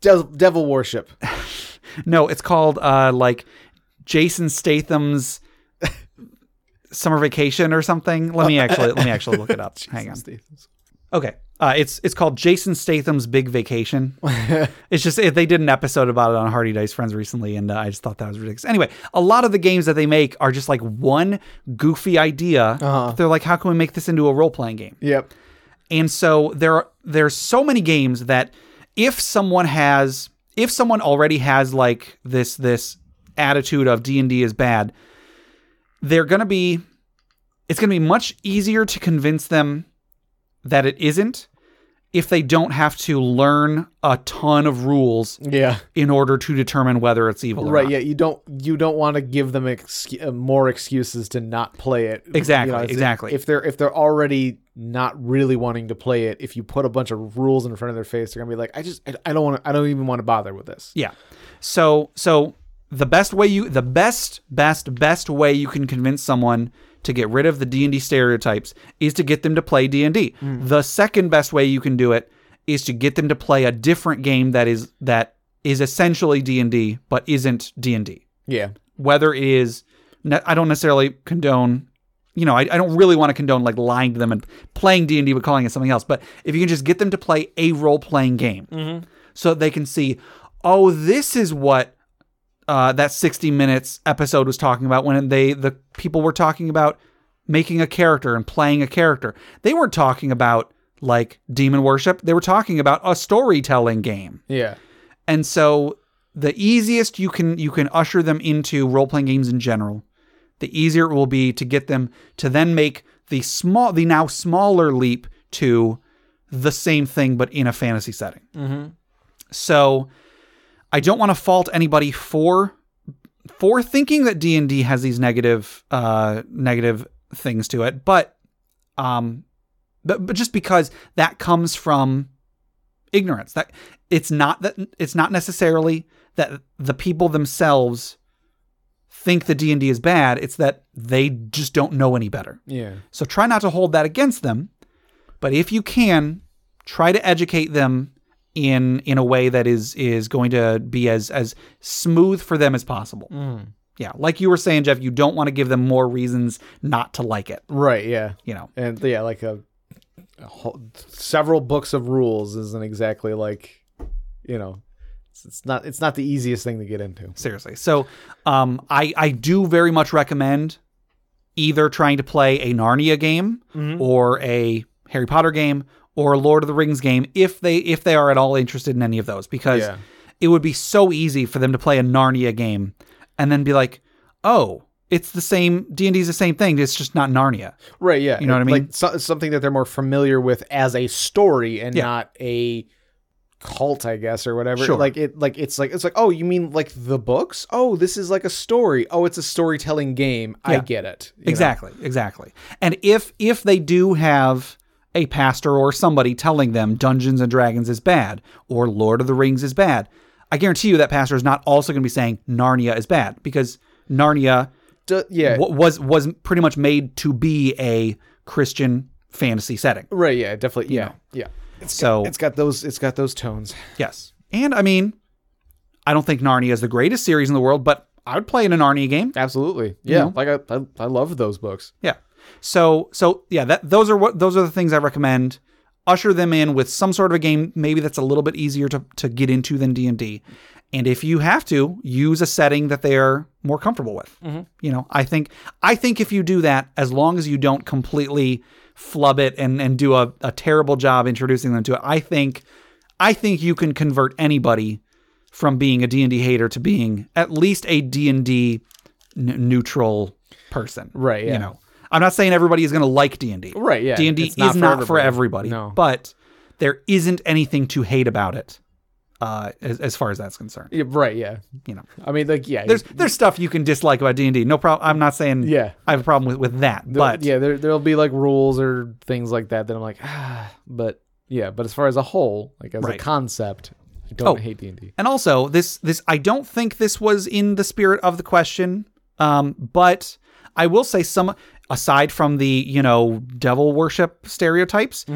De- devil worship no, it's called uh like Jason Statham's summer vacation or something. Let me actually let me actually look it up. Hang on. Okay. Uh, it's it's called Jason Statham's Big Vacation. it's just it, they did an episode about it on Hardy Dice Friends recently, and uh, I just thought that was ridiculous. Anyway, a lot of the games that they make are just like one goofy idea. Uh-huh. They're like, how can we make this into a role playing game? yep And so there are there's so many games that if someone has if someone already has like this this attitude of D&D is bad, they're to be it's going to be much easier to convince them that it isn't if they don't have to learn a ton of rules Yeah. in order to determine whether it's evil or Right. not. Yeah. You don't. You don't want to give them ex- uh, more excuses to not play it. Exactly, if- exactly. If they're if they're already not really wanting to play it, if you put a bunch of rules in front of their face, they're gonna be like, I just I, I don't want to. I don't even want to bother with this. Yeah. So so the best way you the best best best way you can convince someone to get rid of the D&D stereotypes is to get them to play D&D. Hmm. The second best way you can do it is to get them to play a different game that is that is essentially D&D but isn't D&D. Yeah. Whether it is I don't necessarily condone you know, I, I don't really want to condone like lying to them and playing D and D but calling it something else. But if you can just get them to play a role playing game, mm-hmm. so that they can see, oh, this is what uh, that 60 minutes episode was talking about when they the people were talking about making a character and playing a character. They weren't talking about like demon worship. They were talking about a storytelling game. Yeah. And so the easiest you can you can usher them into role playing games in general, the easier it will be to get them to then make the small the now smaller leap to the same thing but in a fantasy setting. So I don't want to fault anybody for for thinking that D and D has these negative uh, negative things to it, but um, but but just because that comes from ignorance that it's not that it's not necessarily that the people themselves think the D&D is bad it's that they just don't know any better Yeah. so try not to hold that against them but if you can try to educate them in in a way that is is going to be as as smooth for them as possible yeah like you were saying Jeff you don't want to give them more reasons not to like it Right. Yeah. you know And yeah, like a, a whole, several books of rules isn't exactly like, you know, it's, it's not it's not the easiest thing to get into. seriously. So, um, I I do very much recommend either trying to play a Narnia game or a Harry Potter game or Lord of the Rings game if they if they are at all interested in any of those because Yeah. it would be so easy for them to play a Narnia game and then be like, oh, it's the same D and D is the same thing. It's just not Narnia. Right. Yeah. You know what I mean? Like so, something that they're more familiar with as a story and Yeah. not a cult, I guess, or whatever. Sure. Like it. Like it's like it's like oh, you mean like the books? Oh, this is like a story. Oh, it's a storytelling game. I get it. you know? Exactly, exactly. And if if they do have a pastor or somebody telling them Dungeons and Dragons is bad or Lord of the Rings is bad, I guarantee you that pastor is not also going to be saying Narnia is bad because Narnia D- yeah. w- was was pretty much made to be a Christian fantasy setting. Right. Yeah. Definitely. Yeah. know. Yeah. It's So it's got those. It's got those tones. yes, and I mean, I don't think Narnia is the greatest series in the world, but I would play in a Narnia game. Absolutely. Yeah. know? Like I, I, I love those books. Yeah. So so yeah, that those are what those are the things I recommend. Usher them in with some sort of a game maybe that's a little bit easier to, to get into than D&D. And if you have to, use a setting that they are more comfortable with. Mm-hmm. You know, I think I think if you do that, as long as you don't completely flub it and, and do a, a terrible job introducing them to it, I think I think you can convert anybody from being a D&D hater to being at least a D&D n- neutral person. Right, yeah. You know, I'm not saying everybody is going to like D&D. Right, yeah. D&D It's not is not for everybody. everybody. No. But there isn't anything to hate about it uh, as, as far as that's concerned. Yeah, right. Yeah. You know, I mean, like, yeah. there's there's stuff you can dislike about D&D. No problem. I'm not saying Yeah. I have a problem with, with that. There- But yeah, there there'll be like rules or things like that that I'm like, ah, but yeah, but as far as a whole, like as Right. a concept, I don't Oh. hate D and D. And also, this this I don't think this was in the spirit of the question, um, but I will say some aside from the you know devil worship stereotypes,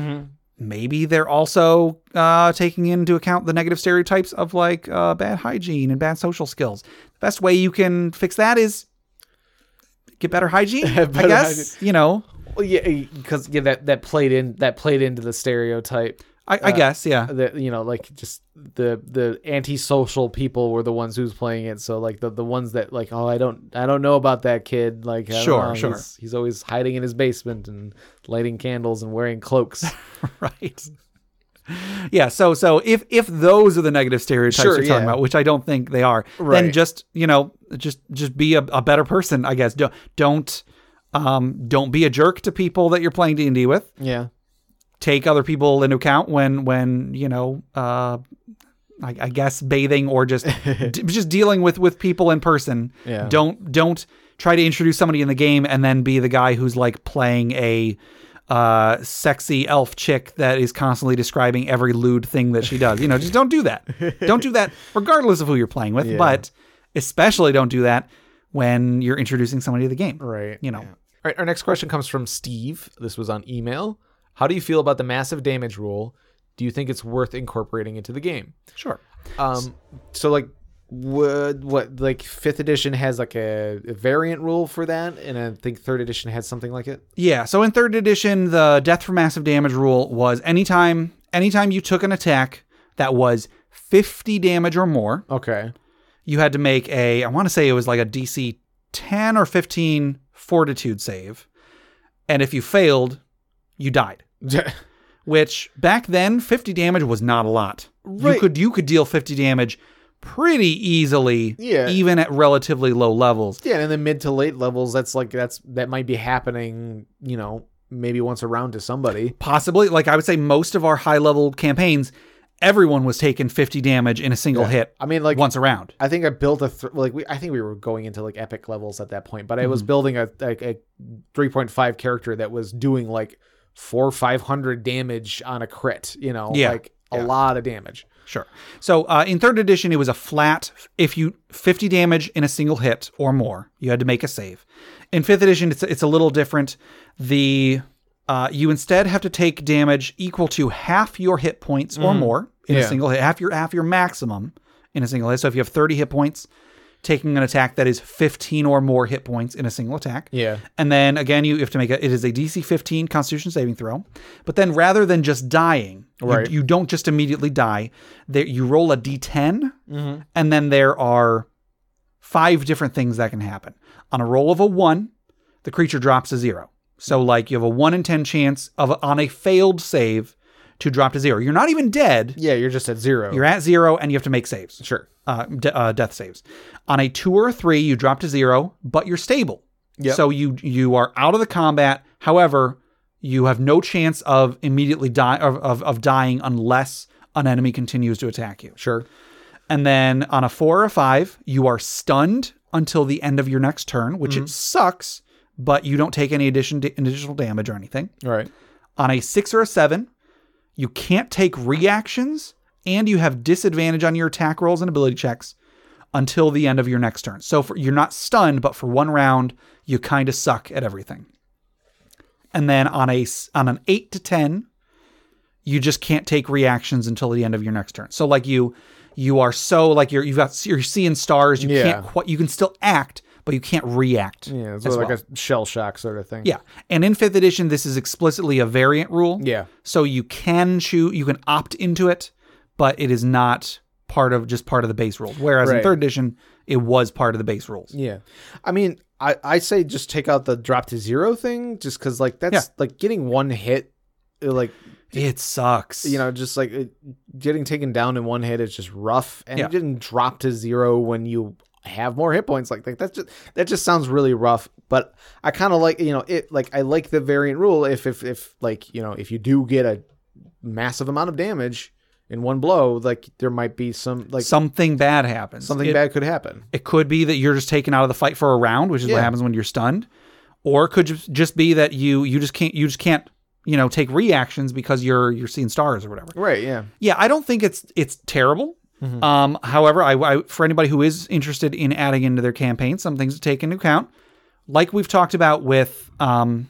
maybe they're also uh, taking into account the negative stereotypes of like uh, bad hygiene and bad social skills. The best way you can fix that is get better hygiene. I Better guess you know. Well, yeah, because yeah, that that played in that played into the stereotype I, I guess yeah. that you know, like just the the antisocial people were the ones who's playing it. So like the the ones that like, oh, I don't I don't know about that kid. Like, I Sure, know, sure. He's, he's always hiding in his basement and lighting candles and wearing cloaks. right. yeah. So so if if those are the negative stereotypes Sure, you're talking yeah. about, which I don't think they are, then just you know just just be a, a better person. I guess don't don't um don't be a jerk to people that you're playing D and D with. Yeah. Take other people into account when when you know uh. I, I guess bathing or just d- just dealing with with people in person. Yeah. Don't don't try to introduce somebody in the game and then be the guy who's like playing a uh sexy elf chick that is constantly describing every lewd thing that she does. You know, just don't do that. don't do that regardless of who you're playing with, Yeah. but especially don't do that when you're introducing somebody to the game. Right. You know. All right. Our next question comes from Steve. This was on email. How do you feel about the massive damage rule? Do you think it's worth incorporating into the game? Sure. Um. So like, what what like fifth edition has like a, a variant rule for that, and I think third edition has something like it. Yeah, so in third edition, the death for massive damage rule was anytime anytime you took an attack that was 50 damage or more, Okay. you had to make a I want to say it was like a DC 10 or 15 fortitude save. And if you failed, you died. Which back then 50 damage was not a lot. You could you could deal 50 damage pretty easily Yeah. even at relatively low levels. Yeah, and in the mid to late levels, that's like that's that might be happening. You know, maybe once around to somebody. Possibly like I would say most of our high level campaigns everyone was taking 50 damage in a single hit I mean, like once around. I think I built a th- like we I think we were going into like epic levels at that point, but I was Mm-hmm. building a like a 3.5 character that was doing like four five hundred damage on a crit. You know, Yeah. like a Yeah. lot of damage. Sure. So uh, in third edition, it was a flat. If you 50 damage in a single hit or more, you had to make a save. In fifth edition, it's it's a little different. The uh, you instead have to take damage equal to half your hit points or more in a single hit, half your half your maximum in a single hit. So if you have 30 hit points, taking an attack that is 15 or more hit points in a single attack. Yeah. And then again, you have to make a, it is a DC 15 Constitution saving throw. But then rather than just dying, you- Right. you, don't just immediately die. There, you roll a D10, Mm-hmm. and then there are five different things that can happen. On a roll of a one, the creature drops a zero. So like you have a one in ten chance of on a failed save to drop to zero. You're not even dead. Yeah, you're just at zero. You're at zero, and you have to make saves sure. uh, de- uh, death saves. On a two or a three, you drop to zero, but you're stable. Yep. So you you are out of the combat. However, you have no chance of immediately die of, of, of dying unless an enemy continues to attack you. Sure. And then on a four or a five, you are stunned until the end of your next turn, which Mm-hmm. it sucks, but you don't take any addition additional damage or anything. All right. On a six or a seven, you can't take reactions and you have disadvantage on your attack rolls and ability checks until the end of your next turn. So for, you're not stunned, but for one round, you kind of suck at everything. And then on a on an eight to ten, you just can't take reactions until the end of your next turn. So like you you are so like you're you've got you're seeing stars. You Yeah. can't quite you can still act, but you can't react. Yeah, it's like well. a shell shock sort of thing. Yeah. And in fifth edition, this is explicitly a variant rule. Yeah. So you can choose, you can opt into it, but it is not part of just part of the base rules. Whereas in third edition, it was part of the base rules. Yeah. I mean, I, I say just take out the drop to zero thing just because, like, that's Yeah. like getting one hit, uh, like, It sucks. you know, just like it, getting taken down in one hit is just rough. And Yeah. getting dropped to zero when you have more hit points, like, that just that just sounds really rough. But I kind of like, you know, it like I like the variant rule if, if, if, like, you know, if you do get a massive amount of damage in one blow, like, there might be some, like, something bad happens. something It- bad could happen. It could be that you're just taken out of the fight for a round, which is what happens when you're stunned, or it could just be that you you just can't you just can't you know take reactions because you're you're seeing stars or whatever. Right. Yeah. Yeah, I don't think it's it's terrible. Mm-hmm. Um, however, I, I for anybody who is interested in adding into their campaign, some things to take into account, like we've talked about with um,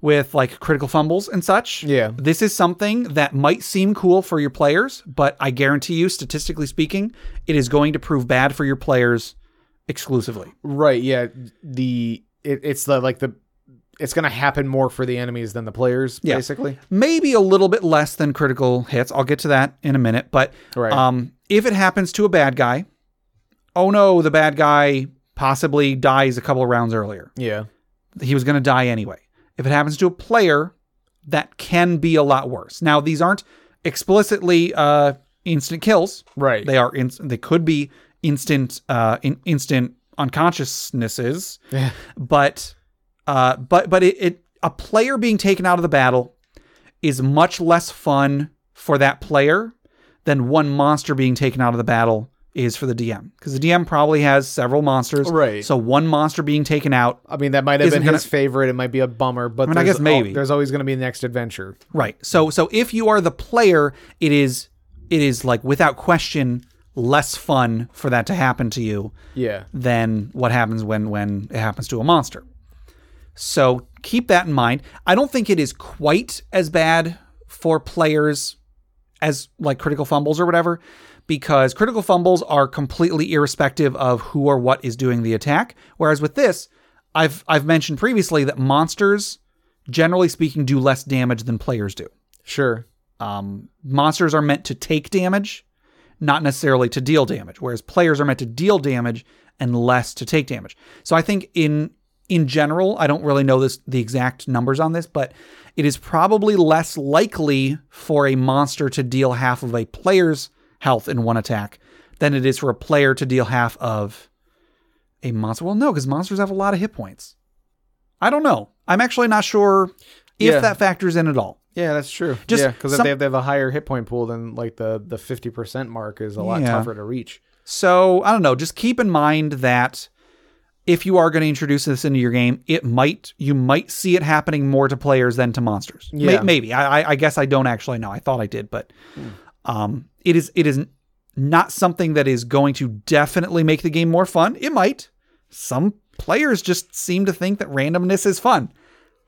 with like critical fumbles and such. Yeah. this is something that might seem cool for your players, but I guarantee you, statistically speaking, it is going to prove bad for your players exclusively. Right. Yeah. The it, it's the like the it's gonna happen more for the enemies than the players, Yeah. basically. maybe a little bit less than critical hits. I'll get to that in a minute. But Right. um, if it happens to a bad guy, oh no, the bad guy possibly dies a couple of rounds earlier. Yeah. He was going to die anyway. If it happens to a player, that can be a lot worse. Now, these aren't explicitly uh, instant kills. Right. They are. In, they could be instant. Uh, in, instant unconsciousnesses. Yeah. But. Uh, but but it, it a player being taken out of the battle is much less fun for that player than one monster being taken out of the battle is for the DM because the DM probably has several monsters. Right. So one monster being taken out I mean, that might have been gonna- his favorite. It might be a bummer, but mean, I guess maybe. there's always going to be the next adventure. Right. So so if you are the player, it is it is like without question less fun for that to happen to you Yeah. than what happens when when it happens to a monster. So keep that in mind. I don't think it is quite as bad for players as like critical fumbles or whatever because critical fumbles are completely irrespective of who or what is doing the attack whereas with this I've I've mentioned previously that monsters generally speaking do less damage than players do. Sure. Um, monsters are meant to take damage, not necessarily to deal damage, whereas players are meant to deal damage and less to take damage. So I think in in general, I don't really know this the exact numbers on this, but it is probably less likely for a monster to deal half of a player's health in one attack than it is for a player to deal half of a monster. Well, no, because monsters have a lot of hit points. I don't know. I'm actually not sure if Yeah. that factors in at all. Yeah, that's true. Just yeah, because if they have, they have a higher hit point pool, then like the the fifty percent mark is a lot Yeah. tougher to reach. So I don't know. Just keep in mind that if you are going to introduce this into your game, it might you might see it happening more to players than to monsters. Yeah. maybe. I, I- guess I don't actually know. I thought I did, but um, it is it is not something that is going to definitely make the game more fun. It might. Some players just seem to think that randomness is fun.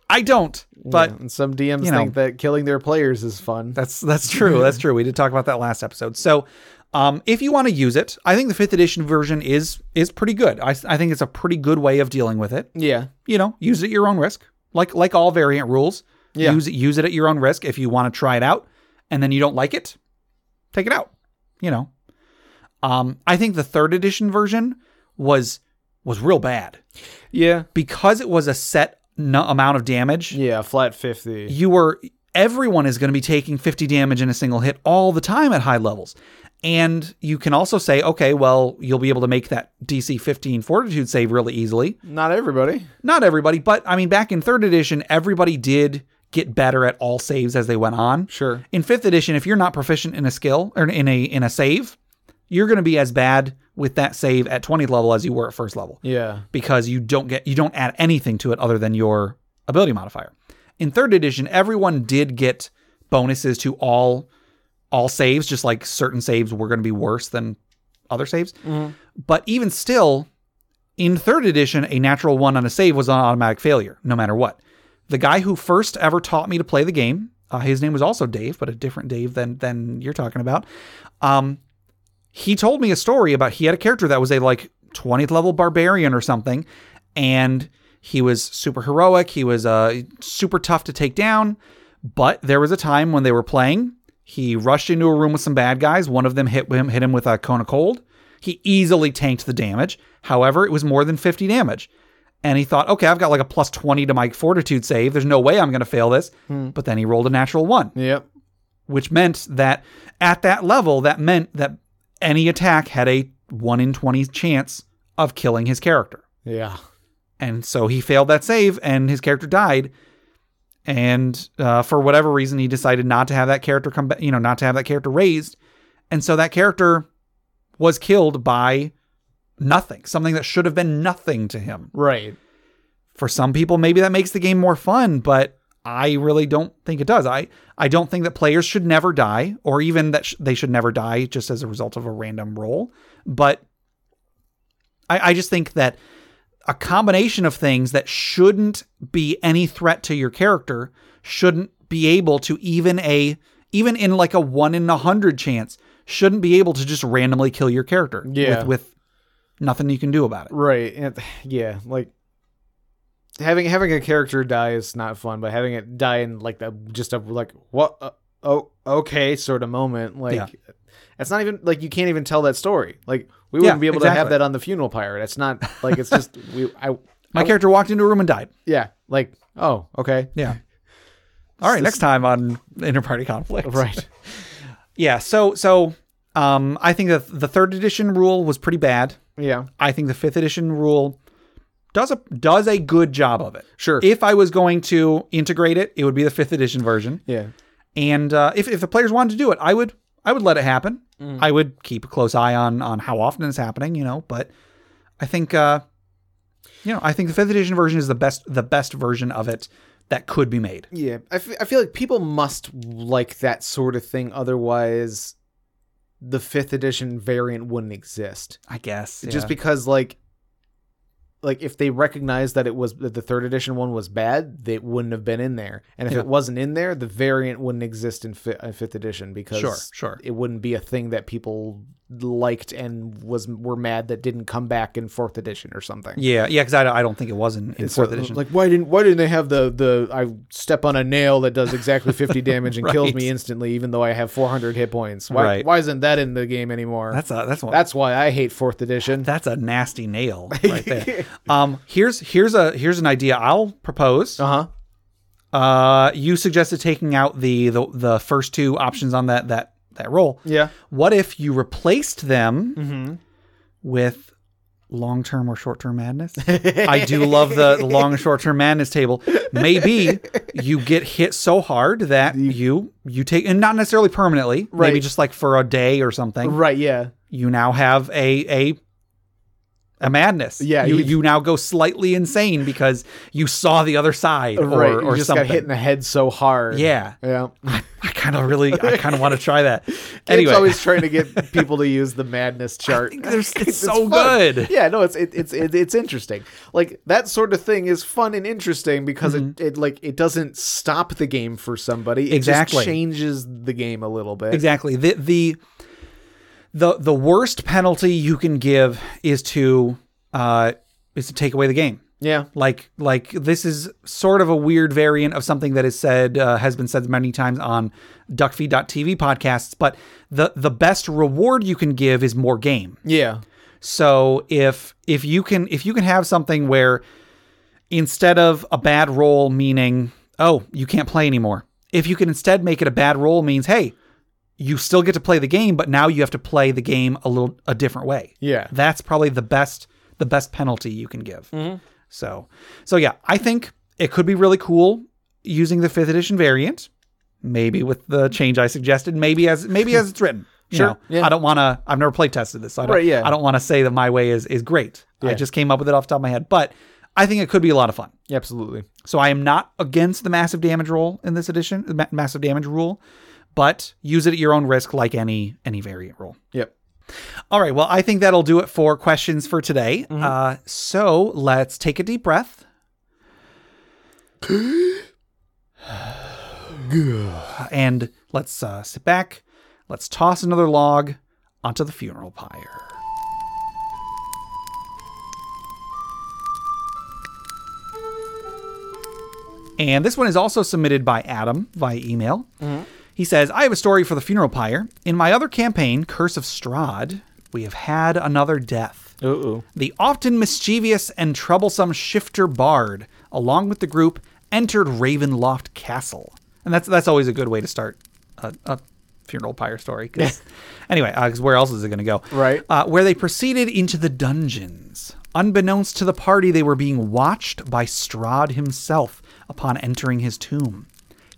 I don't, but Yeah, some DMs you know. think that killing their players is fun. that's that's true. That's true. We did talk about that last episode. So, um, if you want to use it, I think the fifth edition version is is pretty good. I, I think it's a pretty good way of dealing with it. yeah, You know, use it at your own risk, like like all variant rules. Yeah. Use it use it at your own risk. If you want to try it out, and then you don't like it, take it out. You know, um, I think the third edition version was was real bad yeah, because it was a set no, amount of damage yeah. Flat fifty. you were everyone is going to be taking 50 damage in a single hit all the time at high levels. And you can also say, okay, well, you'll be able to make that DC 15 fortitude save really easily. Not everybody. Not everybody, but I mean, back in third edition, everybody did get better at all saves as they went on. Sure. In fifth edition, if you're not proficient in a skill or in a in a save, you're going to be as bad with that save at 20th level as you were at first level Yeah. because you don't get you don't add anything to it other than your ability modifier. In third edition, everyone did get bonuses to all all saves, just like certain saves were going to be worse than other saves. But even still, in third edition, a natural one on a save was an automatic failure, no matter what. The guy who first ever taught me to play the game, uh, his name was also Dave, but a different Dave than than you're talking about. Um, he told me a story about he had a character that was a like 20th level barbarian or something, and he was super heroic. He was uh, super tough to take down. But there was a time when they were playing, he rushed into a room with some bad guys. One of them hit him, hit him with a cone of cold. He easily tanked the damage. However, it was more than 50 damage. And he thought, okay, I've got like a plus 20 to my fortitude save. There's no way I'm going to fail this. Hmm. But then he rolled a natural one Yep. which meant that at that level, that meant that any attack had a 1 in 20 chance of killing his character. Yeah. And so he failed that save and his character died. And uh, for whatever reason, he decided not to have that character come back, you know, not to have that character raised. And so that character was killed by nothing, something that should have been nothing to him. Right. For some people, maybe that makes the game more fun, but I really don't think it does. I, I don't think that players should never die, or even that sh- they should never die just as a result of a random roll. But I, I just think that a combination of things that shouldn't be any threat to your character shouldn't be able to even a even in like a one in a hundred chance shouldn't be able to just randomly kill your character Yeah. with, with nothing you can do about it. Right. And yeah, like having having a character die is not fun, but having it die in like the just a like what uh, oh okay sort of moment, like Yeah. It's not even like you can't even tell that story. Like we wouldn't be able to have that on the funeral pyre. It's not like it's just we I My character walked into a room and died. yeah like oh okay Yeah. All right, next time on interparty conflict. Right. Yeah. So so um, I think that the third edition rule was pretty bad. Yeah. I think the fifth edition rule does a does a good job of it. Sure. If I was going to integrate it, it would be the fifth edition version. Yeah. And uh, if if the players wanted to do it, I would I would let it happen. Mm. I would keep a close eye on on how often it's happening, you know. But I think uh, you know I think the fifth edition version is the best the best version of it that could be made. Yeah, I I feel like people must like that sort of thing. Otherwise, the fifth edition variant wouldn't exist. I guess Just because, like, like if they recognized that it was that the third edition one was bad, they wouldn't have been in there. And if Yeah. it wasn't in there, the variant wouldn't exist in, fi- in fifth edition because Sure, sure. it wouldn't be a thing that people liked and was were mad that didn't come back in fourth edition or something. yeah yeah because I, don't- I don't think it was in, in So, fourth edition. Like why didn't why didn't they have the the I step on a nail that does exactly 50 damage and kills me instantly even though I have 400 hit points? Why Right. why isn't that in the game anymore? that's a that's one. That's why I hate fourth edition. That's a nasty nail right there. um, here's here's a here's an idea I'll propose. Uh-huh. Uh, you suggested taking out the, the the first two options on that that that role. Yeah. What if you replaced them Mm-hmm. with long term or short term madness? I do love the, long and short term madness table. Maybe you get hit so hard that you you take and not necessarily permanently, maybe just like for a day or something. Right, yeah. you now have a a a madness. Yeah, you, you- now go slightly insane because you saw the other side or, right. or you just something. got hit in the head so hard. Yeah. Yeah. I kind of really, I kind of want to try that. Anyway, always trying to get people to use the madness chart. think there's- it's so fun. good. Yeah, no, it's it, it's it, it's interesting. Like that sort of thing is fun and interesting because it, it like it doesn't stop the game for somebody. It Mm-hmm. Exactly. just changes the game a little bit. exactly the the the the worst penalty you can give is to uh is to take away the game. Yeah. like like this is sort of a weird variant of something that is said uh, has been said many times on duckfeed.tv podcasts but the the best reward you can give is more game Yeah. so if if you can if you can have something where instead of a bad roll meaning oh you can't play anymore if you can instead make it a bad roll means hey you still get to play the game but now you have to play the game a little a different way Yeah. that's probably the best the best penalty you can give mm-hmm. so so yeah i think it could be really cool using the fifth edition variant maybe with the change i suggested maybe as maybe as it's written you Sure, know, yeah. i don't want to i've never play tested this so i don't, Right, yeah. I don't want to say that my way is is great i just came up with it off the top of my head but i think it could be a lot of fun Yeah, Absolutely. so I am not against the massive damage roll in this edition, the ma- massive damage rule, but use it at your own risk, like any any variant rule. Yep. All right. Well, I think that'll do it for questions for today. Uh, so let's take a deep breath. and let's uh, sit back. Let's toss another log onto the funeral pyre. And this one is also submitted by Adam via email. He says, I have a story for the funeral pyre. In my other campaign, Curse of Strahd, we have had another death. Ooh. The often mischievous and troublesome Shifter Bard, along with the group, entered Ravenloft Castle. And that's that's always a good way to start a, a funeral pyre story. anyway, because where else is it going to go? Right. Uh, where they proceeded into the dungeons. Unbeknownst to the party, they were being watched by Strahd himself upon entering his tomb.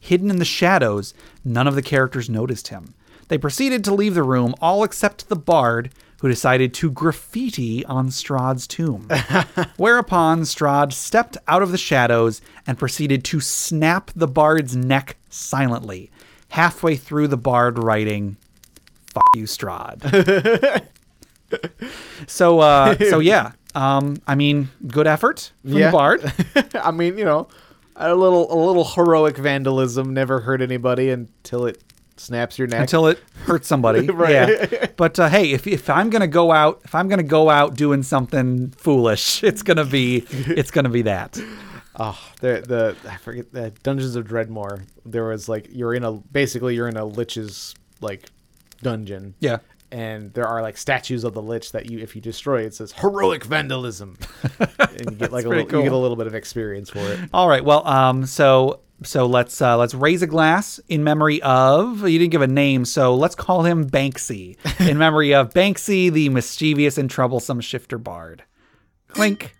Hidden in the shadows, none of the characters noticed him. They proceeded to leave the room, all except the bard, who decided to graffiti on Strahd's tomb. Whereupon Strahd stepped out of the shadows and proceeded to snap the bard's neck silently, halfway through the bard writing, Fuck you, Strahd. so, uh, so yeah. Um, I mean, good effort from Yeah. the bard. I mean, you know, a little a little heroic vandalism never hurt anybody until it snaps your neck. until it hurts somebody. Right. Yeah. But uh, hey, if if I'm gonna go out, if I'm gonna go out doing something foolish, it's gonna be it's gonna be that. Oh, the the I forget the Dungeons of Dredmor. There was like you're in a basically you're in a lich's like dungeon. Yeah. And there are like statues of the lich that you if you destroy it says heroic vandalism. and you get like a little, you get a little bit of experience for it. All right. Well, um, so So let's uh, let's raise a glass in memory of you didn't give a name, so let's call him Banksy in memory of Banksy, the mischievous and troublesome shifter bard. Clink.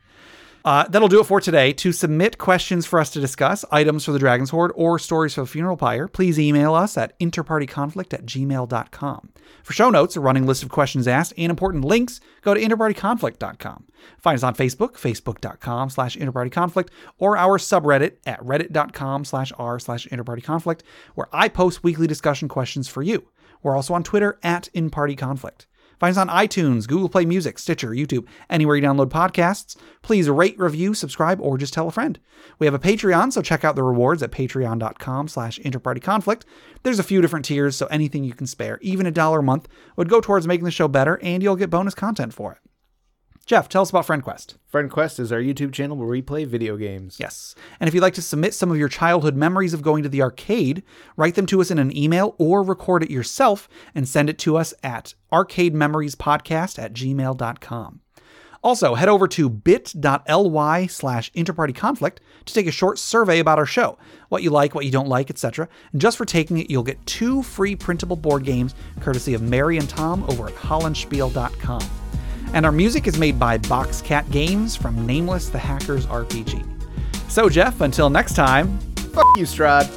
Uh, that'll do it for today. To submit questions for us to discuss, items for the Dragon's Hoard, or stories for the Funeral Pyre, please email us at interpartyconflict at gmail.com. For show notes, a running list of questions asked, and important links, go to interpartyconflict.com. Find us on Facebook, facebook.com slash interpartyconflict, or our subreddit at reddit.com slash r slash interpartyconflict, where I post weekly discussion questions for you. We're also on Twitter at InPartyConflict. Find us on iTunes, Google Play Music, Stitcher, YouTube, anywhere you download podcasts. Please rate, review, subscribe, or just tell a friend. We have a Patreon, so check out the rewards at patreon.com slash interpartyconflict. There's a few different tiers, so anything you can spare, even a dollar a month, would go towards making the show better, and you'll get bonus content for it. Jeff, tell us about FriendQuest. FriendQuest is our YouTube channel where we play video games. Yes. And if you'd like to submit some of your childhood memories of going to the arcade, write them to us in an email or record it yourself and send it to us at arcadememoriespodcast at gmail.com. Also, head over to bit.ly slash interpartyconflict to take a short survey about our show, what you like, what you don't like, etc. And just for taking it, you'll get two free printable board games courtesy of Mary and Tom over at hollandspiele.com. And our music is made by Boxcat Games from Nameless the Hackers RPG. So, Jeff, until next time, Fuck you, Strahd.